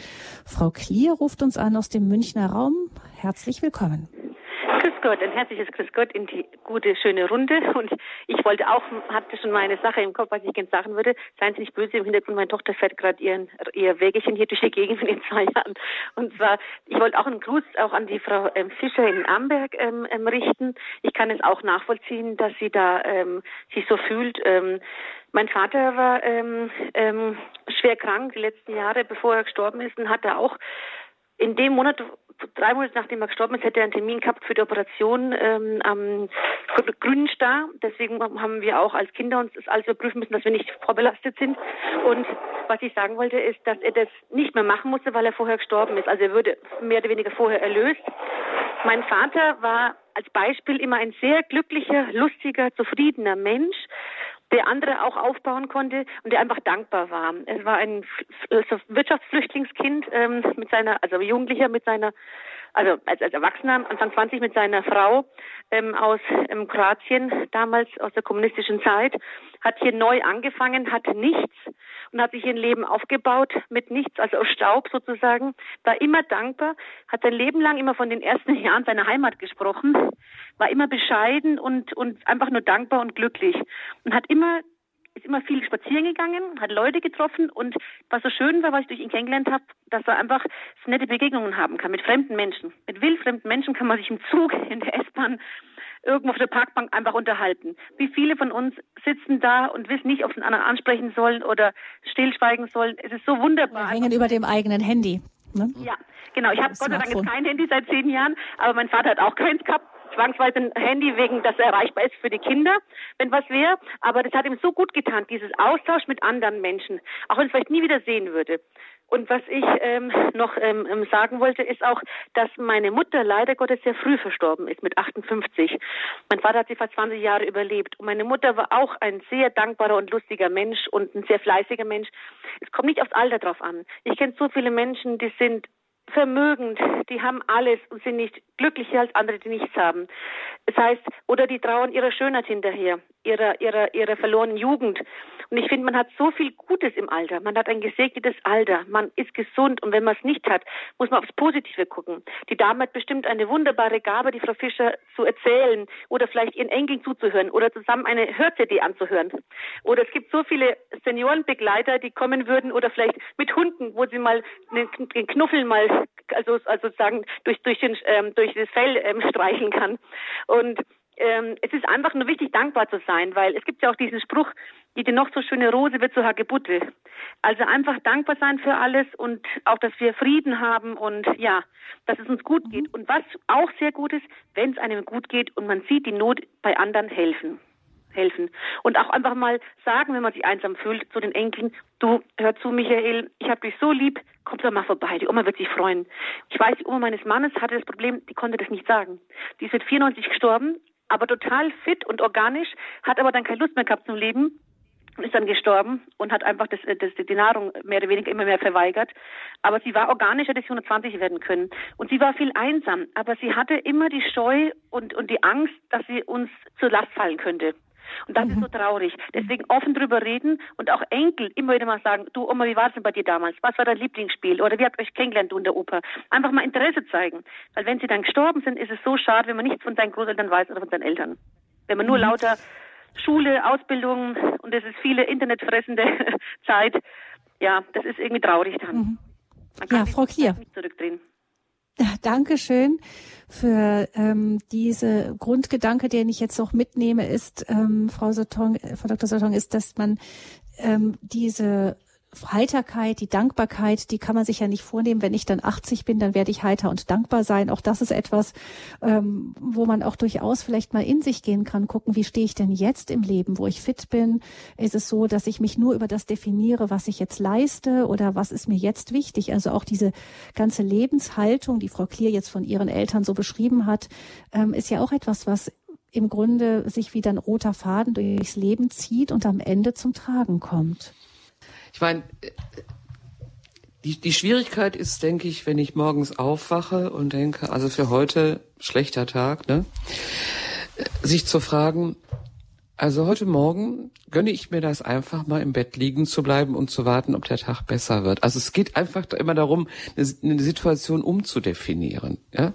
Frau Klier ruft uns an aus dem Münchner Raum. Herzlich willkommen. Gott, ein herzliches Grüß Gott in die gute, schöne Runde. Und ich wollte auch, hatte schon meine Sache im Kopf, was ich gerne sagen würde. Seien Sie nicht böse, im Hintergrund, meine Tochter fährt gerade ihren, ihr Wägelchen hier durch die Gegend in den zwei Jahren. Und zwar, ich wollte auch einen Gruß auch an die Frau ähm, Fischer in Amberg ähm, ähm, richten. Ich kann es auch nachvollziehen, dass sie da ähm, sich so fühlt. Ähm, mein Vater war ähm, ähm, schwer krank die letzten Jahre, bevor er gestorben ist und hatte auch in dem Monat, drei Monate nachdem er gestorben ist, hätte er einen Termin gehabt für die Operation ähm, am grünen Star. Deswegen haben wir auch als Kinder uns das alles überprüfen müssen, dass wir nicht vorbelastet sind. Und was ich sagen wollte, ist, dass er das nicht mehr machen musste, weil er vorher gestorben ist. Also er würde mehr oder weniger vorher erlöst. Mein Vater war als Beispiel immer ein sehr glücklicher, lustiger, zufriedener Mensch der andere auch aufbauen konnte und der einfach dankbar war. Er war ein Wirtschaftsflüchtlingskind ähm, mit seiner, also Jugendlicher mit seiner, also als, als Erwachsener, Anfang 20 mit seiner Frau ähm, aus ähm, Kroatien, damals aus der kommunistischen Zeit, hat hier neu angefangen, hatte nichts und hat sich ihr Leben aufgebaut mit nichts, also aus Staub sozusagen, war immer dankbar, hat sein Leben lang immer von den ersten Jahren seiner Heimat gesprochen, war immer bescheiden und, und einfach nur dankbar und glücklich und hat immer ist immer viel spazieren gegangen, hat Leute getroffen und was so schön war, was ich durch ihn kennengelernt habe, dass er einfach nette Begegnungen haben kann mit fremden Menschen. Mit wildfremden Menschen kann man sich im Zug, in der S-Bahn, irgendwo auf der Parkbank einfach unterhalten. Wie viele von uns sitzen da und wissen nicht, ob sie einen anderen ansprechen sollen oder stillschweigen sollen. Es ist so wunderbar. Wir hängen über dem eigenen Handy. Ne? Ja, genau. Ich habe Gott sei Dank kein Handy seit zehn Jahren, aber mein Vater hat auch keins gehabt zwangsweise ein Handy wegen, dass er erreichbar ist für die Kinder, wenn was wäre. Aber das hat ihm so gut getan, dieses Austausch mit anderen Menschen, auch wenn es vielleicht nie wieder sehen würde. Und was ich ähm, noch ähm, ähm, sagen wollte, ist auch, dass meine Mutter leider Gottes sehr früh verstorben ist, mit 58. Mein Vater hat sie fast 20 Jahre überlebt. Und meine Mutter war auch ein sehr dankbarer und lustiger Mensch und ein sehr fleißiger Mensch. Es kommt nicht aufs Alter drauf an. Ich kenne so viele Menschen, die sind vermögend, die haben alles und sind nicht glücklicher als andere, die nichts haben. Das heißt, oder die trauern ihrer Schönheit hinterher. Ihrer, ihrer, ihrer verlorenen Jugend. Und ich finde, man hat so viel Gutes im Alter. Man hat ein gesegnetes Alter. Man ist gesund. Und wenn man es nicht hat, muss man aufs Positive gucken. Die Dame hat bestimmt eine wunderbare Gabe, die Frau Fischer zu erzählen oder vielleicht ihren Enkeln zuzuhören oder zusammen eine Hör-CD anzuhören. Oder es gibt so viele Seniorenbegleiter, die kommen würden oder vielleicht mit Hunden, wo sie mal den Knuffel mal, also, also sagen, durch, durch, den, ähm, durch das Fell ähm, streicheln kann. Und ähm, es ist einfach nur wichtig, dankbar zu sein, weil es gibt ja auch diesen Spruch, die noch so schöne Rose wird zur Hagebutte. Also einfach dankbar sein für alles und auch, dass wir Frieden haben und ja, dass es uns gut geht. Und was auch sehr gut ist, wenn es einem gut geht und man sieht die Not bei anderen helfen helfen. Und auch einfach mal sagen, wenn man sich einsam fühlt, zu den Enkeln, du, hör zu, Michael, ich habe dich so lieb, komm doch mal vorbei, die Oma wird sich freuen. Ich weiß, die Oma meines Mannes hatte das Problem, die konnte das nicht sagen. Die ist mit 94 gestorben, aber total fit und organisch, hat aber dann keine Lust mehr gehabt zum Leben ist dann gestorben und hat einfach das, das, die Nahrung mehr oder weniger immer mehr verweigert. Aber sie war organisch, hätte sie 120 werden können. Und sie war viel einsam, aber sie hatte immer die Scheu und, und die Angst, dass sie uns zur Last fallen könnte. Und das mhm. ist so traurig. Deswegen offen drüber reden und auch Enkel immer wieder mal sagen, du Oma, wie war es denn bei dir damals? Was war dein Lieblingsspiel? Oder wie habt ihr euch kennengelernt du in der Oper? Einfach mal Interesse zeigen. Weil wenn sie dann gestorben sind, ist es so schade, wenn man nichts von seinen Großeltern weiß oder von seinen Eltern. Wenn man nur mhm. lauter Schule, Ausbildung und es ist viele internetfressende Zeit. Ja, das ist irgendwie traurig dann. Mhm. ja, Frau Klier. Dankeschön für ähm, diese Grundgedanke, den ich jetzt noch mitnehme, ist, ähm, Frau, Sotong, Frau Dr. Sotong, ist, dass man ähm, diese Heiterkeit, die Dankbarkeit, die kann man sich ja nicht vornehmen. Wenn ich dann 80 bin, dann werde ich heiter und dankbar sein. Auch das ist etwas, ähm, wo man auch durchaus vielleicht mal in sich gehen kann, gucken, wie stehe ich denn jetzt im Leben, wo ich fit bin? Ist es so, dass ich mich nur über das definiere, was ich jetzt leiste oder was ist mir jetzt wichtig? Also auch diese ganze Lebenshaltung, die Frau Klier jetzt von ihren Eltern so beschrieben hat, ähm, ist ja auch etwas, was im Grunde sich wie ein roter Faden durchs Leben zieht und am Ende zum Tragen kommt. Ich meine, die, die Schwierigkeit ist, denke ich, wenn ich morgens aufwache und denke, also für heute schlechter Tag, ne? Sich zu fragen, also heute Morgen gönne ich mir das einfach mal im Bett liegen zu bleiben und zu warten, ob der Tag besser wird. Also es geht einfach immer darum, eine, Situation umzudefinieren. Ja?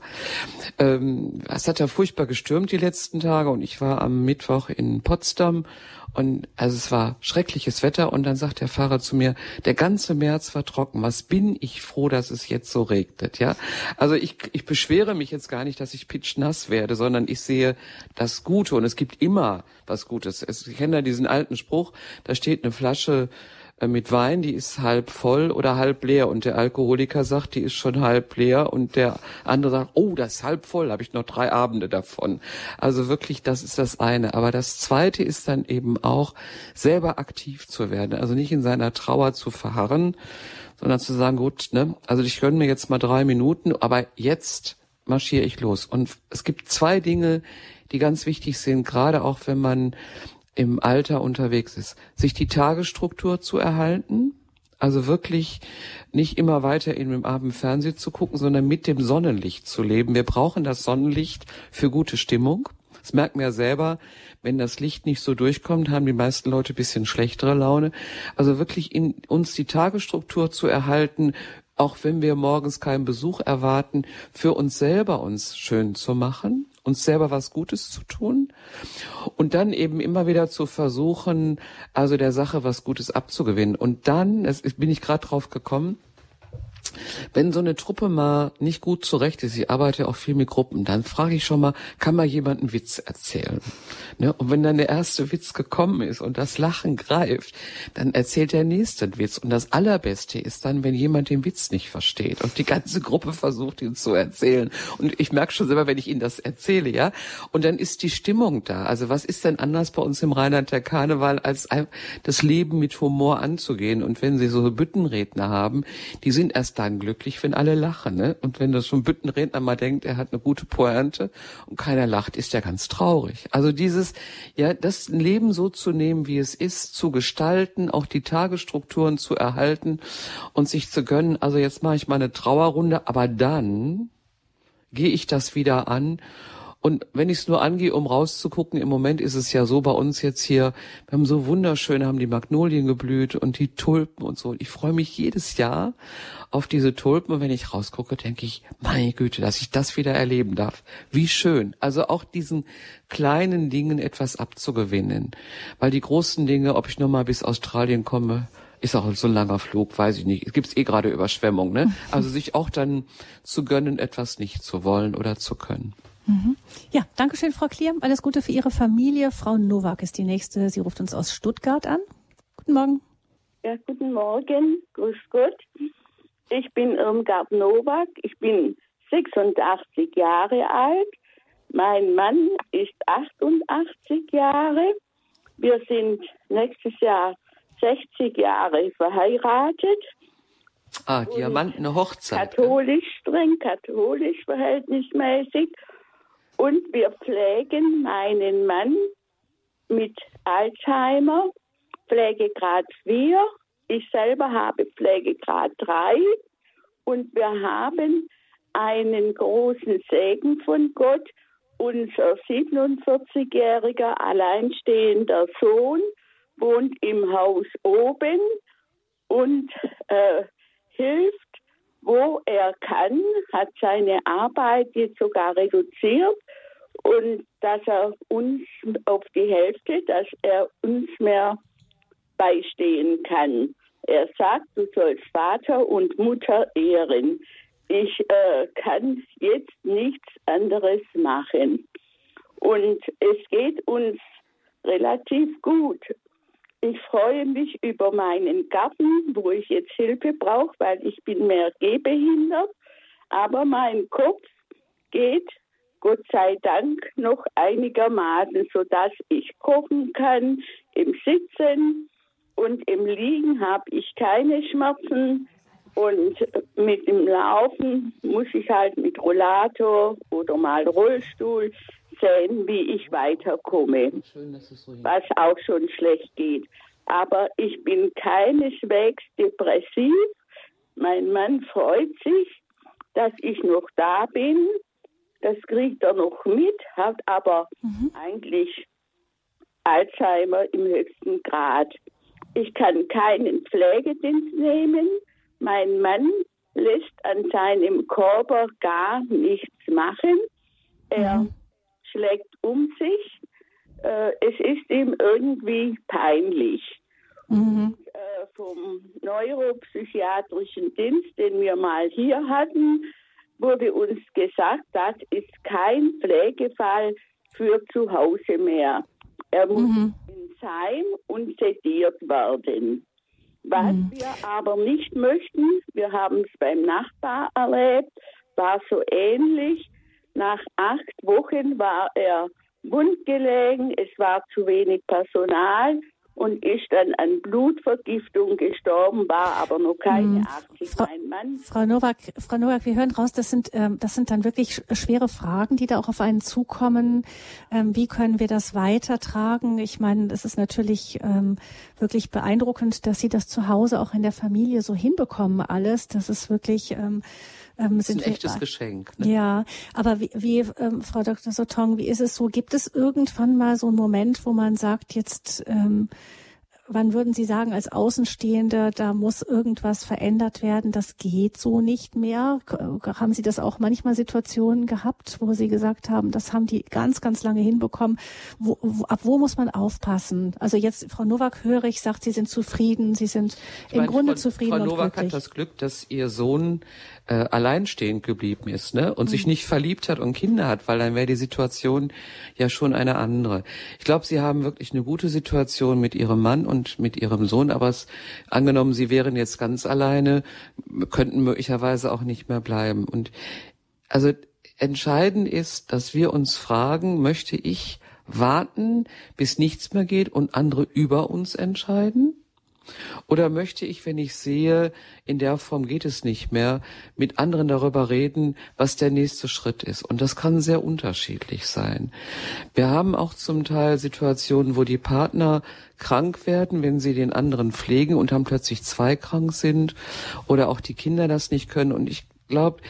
Ähm, es hat ja furchtbar gestürmt die letzten Tage und ich war am Mittwoch in Potsdam und also es war schreckliches Wetter und dann sagt der Fahrer zu mir, der ganze März war trocken. Was bin ich froh, dass es jetzt so regnet, ja? Also ich, ich beschwere mich jetzt gar nicht, dass ich pitschnass werde, sondern ich sehe das Gute und es gibt immer was Gutes. Ich kenne da diesen alten Spruch, da steht eine Flasche mit Wein, die ist halb voll oder halb leer und der Alkoholiker sagt, die ist schon halb leer und der andere sagt, oh, das ist halb voll, habe ich noch drei Abende davon. Also wirklich, das ist das eine. Aber das zweite ist dann eben auch, selber aktiv zu werden, also nicht in seiner Trauer zu verharren, sondern zu sagen, gut, ne, also ich gönne mir jetzt mal drei Minuten, aber jetzt marschiere ich los. Und es gibt zwei Dinge, die ganz wichtig sind, gerade auch wenn man im Alter unterwegs ist, sich die Tagesstruktur zu erhalten, also wirklich nicht immer weiter in dem Abend Fernsehen zu gucken, sondern mit dem Sonnenlicht zu leben. Wir brauchen das Sonnenlicht für gute Stimmung. Das merken wir ja selber. Wenn das Licht nicht so durchkommt, haben die meisten Leute bisschen schlechtere Laune. Also wirklich in uns die Tagesstruktur zu erhalten, auch wenn wir morgens keinen Besuch erwarten, für uns selber uns schön zu machen uns selber was Gutes zu tun und dann eben immer wieder zu versuchen, also der Sache was Gutes abzugewinnen. Und dann, es bin ich gerade drauf gekommen, wenn so eine Truppe mal nicht gut zurecht ist, ich arbeite auch viel mit Gruppen, dann frage ich schon mal, kann mal jemand einen Witz erzählen? Ne? Und wenn dann der erste Witz gekommen ist und das Lachen greift, dann erzählt der nächste Witz. Und das Allerbeste ist dann, wenn jemand den Witz nicht versteht und die ganze Gruppe versucht, ihn zu erzählen. Und ich merke schon selber, wenn ich Ihnen das erzähle, ja. Und dann ist die Stimmung da. Also was ist denn anders bei uns im Rheinland der Karneval, als das Leben mit Humor anzugehen? Und wenn Sie so Büttenredner haben, die sind erst dann glücklich, wenn alle lachen. Ne? Und wenn das so ein Büttenredner mal denkt, er hat eine gute Pointe und keiner lacht, ist er ganz traurig. Also dieses, ja, das Leben so zu nehmen, wie es ist, zu gestalten, auch die Tagesstrukturen zu erhalten und sich zu gönnen, also jetzt mache ich mal eine Trauerrunde, aber dann gehe ich das wieder an Und wenn ich es nur angehe, um rauszugucken, im Moment ist es ja so bei uns jetzt hier, wir haben so wunderschön, haben die Magnolien geblüht und die Tulpen und so. Ich freue mich jedes Jahr auf diese Tulpen und wenn ich rausgucke, denke ich, meine Güte, dass ich das wieder erleben darf. Wie schön. Also auch diesen kleinen Dingen etwas abzugewinnen. Weil die großen Dinge, ob ich nur mal bis Australien komme, ist auch so ein langer Flug, weiß ich nicht. Es gibt eh gerade Überschwemmung, ne? Also sich auch dann zu gönnen, etwas nicht zu wollen oder zu können. Mhm. Ja, danke schön, Frau Klier. Alles Gute für Ihre Familie. Frau Nowak ist die nächste. Sie ruft uns aus Stuttgart an. Guten Morgen. Ja, guten Morgen. Grüß Gott. Ich bin Irmgard Nowak. Ich bin 86 Jahre alt. Mein Mann ist 88 Jahre. Wir sind nächstes Jahr 60 Jahre verheiratet. Ah, Diamant, Hochzeit. Katholisch, streng katholisch verhältnismäßig. Und wir pflegen meinen Mann mit Alzheimer, Pflegegrad 4. Ich selber habe Pflegegrad 3. Und wir haben einen großen Segen von Gott. Unser 47-jähriger alleinstehender Sohn wohnt im Haus oben und äh, hilft wo er kann, hat seine Arbeit jetzt sogar reduziert und dass er uns auf die Hälfte, dass er uns mehr beistehen kann. Er sagt, du sollst Vater und Mutter ehren. Ich äh, kann jetzt nichts anderes machen. Und es geht uns relativ gut. Ich freue mich über meinen Garten, wo ich jetzt Hilfe brauche, weil ich bin mehr gehbehindert. Aber mein Kopf geht, Gott sei Dank, noch einigermaßen, sodass ich kochen kann im Sitzen und im Liegen habe ich keine Schmerzen. Und mit dem Laufen muss ich halt mit Rollator oder mal Rollstuhl sehen, wie ich weiterkomme, was auch schon schlecht geht. Aber ich bin keineswegs depressiv. Mein Mann freut sich, dass ich noch da bin. Das kriegt er noch mit, hat aber mhm. eigentlich Alzheimer im höchsten Grad. Ich kann keinen Pflegedienst nehmen. Mein Mann lässt an seinem Körper gar nichts machen. Er mhm schlägt um sich. Äh, es ist ihm irgendwie peinlich. Mhm. Äh, vom neuropsychiatrischen Dienst, den wir mal hier hatten, wurde uns gesagt, das ist kein Pflegefall für zu Hause mehr. Er muss mhm. Heim und sediert werden. Was mhm. wir aber nicht möchten, wir haben es beim Nachbar erlebt, war so ähnlich. Nach acht Wochen war er wundgelegen, es war zu wenig Personal und ist dann an Blutvergiftung gestorben, war aber noch keine 80. Frau, mein Mann. Frau Nowak, Frau Nowak, wir hören raus, das sind, ähm, das sind dann wirklich schwere Fragen, die da auch auf einen zukommen. Ähm, wie können wir das weitertragen? Ich meine, es ist natürlich ähm, wirklich beeindruckend, dass Sie das zu Hause auch in der Familie so hinbekommen alles. Das ist wirklich ähm, ähm, das ist ein echtes wir, Geschenk. Ne? Ja, aber wie, wie ähm, Frau Dr. Sotong, wie ist es so? Gibt es irgendwann mal so einen Moment, wo man sagt, jetzt ähm, wann würden Sie sagen, als Außenstehende, da muss irgendwas verändert werden, das geht so nicht mehr? Haben Sie das auch manchmal Situationen gehabt, wo Sie gesagt haben, das haben die ganz, ganz lange hinbekommen? Wo, wo, ab wo muss man aufpassen? Also jetzt, Frau Nowak höre ich, sagt, Sie sind zufrieden, Sie sind ich im meine, Grunde Frau, zufrieden Frau Nowak hat das Glück, dass Ihr Sohn äh, alleinstehend geblieben ist ne? und mhm. sich nicht verliebt hat und Kinder hat, weil dann wäre die Situation ja schon eine andere. Ich glaube, Sie haben wirklich eine gute Situation mit Ihrem Mann und und mit ihrem Sohn, aber es, angenommen, sie wären jetzt ganz alleine, könnten möglicherweise auch nicht mehr bleiben. Und also entscheidend ist, dass wir uns fragen, möchte ich warten, bis nichts mehr geht und andere über uns entscheiden? Oder möchte ich, wenn ich sehe, in der Form geht es nicht mehr, mit anderen darüber reden, was der nächste Schritt ist? Und das kann sehr unterschiedlich sein. Wir haben auch zum Teil Situationen, wo die Partner krank werden, wenn sie den anderen pflegen und dann plötzlich zwei krank sind oder auch die Kinder das nicht können. Und ich glaube,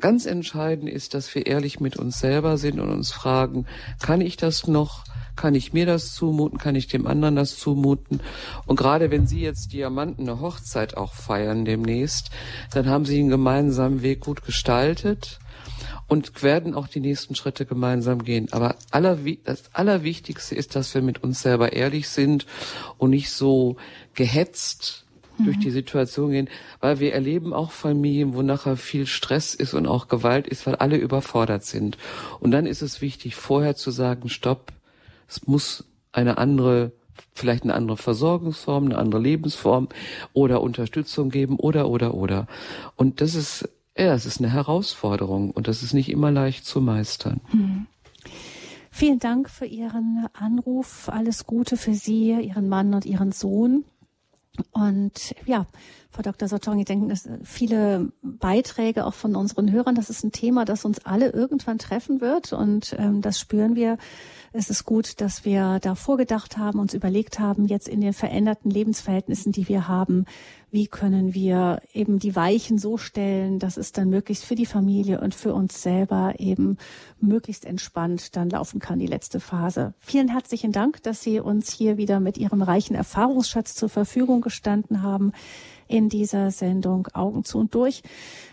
ganz entscheidend ist, dass wir ehrlich mit uns selber sind und uns fragen, kann ich das noch? Kann ich mir das zumuten? Kann ich dem anderen das zumuten? Und gerade wenn Sie jetzt Diamanten eine Hochzeit auch feiern demnächst, dann haben Sie einen gemeinsamen Weg gut gestaltet und werden auch die nächsten Schritte gemeinsam gehen. Aber aller, das Allerwichtigste ist, dass wir mit uns selber ehrlich sind und nicht so gehetzt durch die Situation gehen, weil wir erleben auch Familien, wo nachher viel Stress ist und auch Gewalt ist, weil alle überfordert sind. Und dann ist es wichtig, vorher zu sagen, stopp, es muss eine andere vielleicht eine andere Versorgungsform, eine andere Lebensform oder Unterstützung geben oder oder oder. Und das ist ja, es ist eine Herausforderung und das ist nicht immer leicht zu meistern. Hm. Vielen Dank für Ihren Anruf. Alles Gute für Sie, Ihren Mann und Ihren Sohn. Und ja, Frau Dr. Sotong, ich denke, dass viele Beiträge auch von unseren Hörern, das ist ein Thema, das uns alle irgendwann treffen wird. Und ähm, das spüren wir es ist gut, dass wir da vorgedacht haben, uns überlegt haben, jetzt in den veränderten Lebensverhältnissen, die wir haben, wie können wir eben die Weichen so stellen, dass es dann möglichst für die Familie und für uns selber eben möglichst entspannt dann laufen kann, die letzte Phase. Vielen herzlichen Dank, dass Sie uns hier wieder mit Ihrem reichen Erfahrungsschatz zur Verfügung gestanden haben in dieser Sendung Augen zu und durch,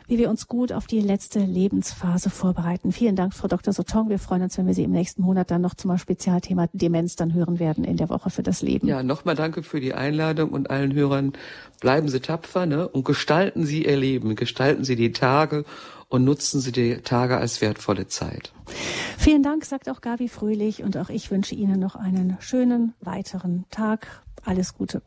wie wir uns gut auf die letzte Lebensphase vorbereiten. Vielen Dank, Frau Dr. Sotong. Wir freuen uns, wenn wir Sie im nächsten Monat dann noch zum Spezialthema Demenz dann hören werden in der Woche für das Leben. Ja, nochmal danke für die Einladung und allen Hörern. Bleiben Sie tapfer ne? und gestalten Sie Ihr Leben, gestalten Sie die Tage und nutzen Sie die Tage als wertvolle Zeit. Vielen Dank, sagt auch Gabi Fröhlich und auch ich wünsche Ihnen noch einen schönen weiteren Tag. Alles Gute.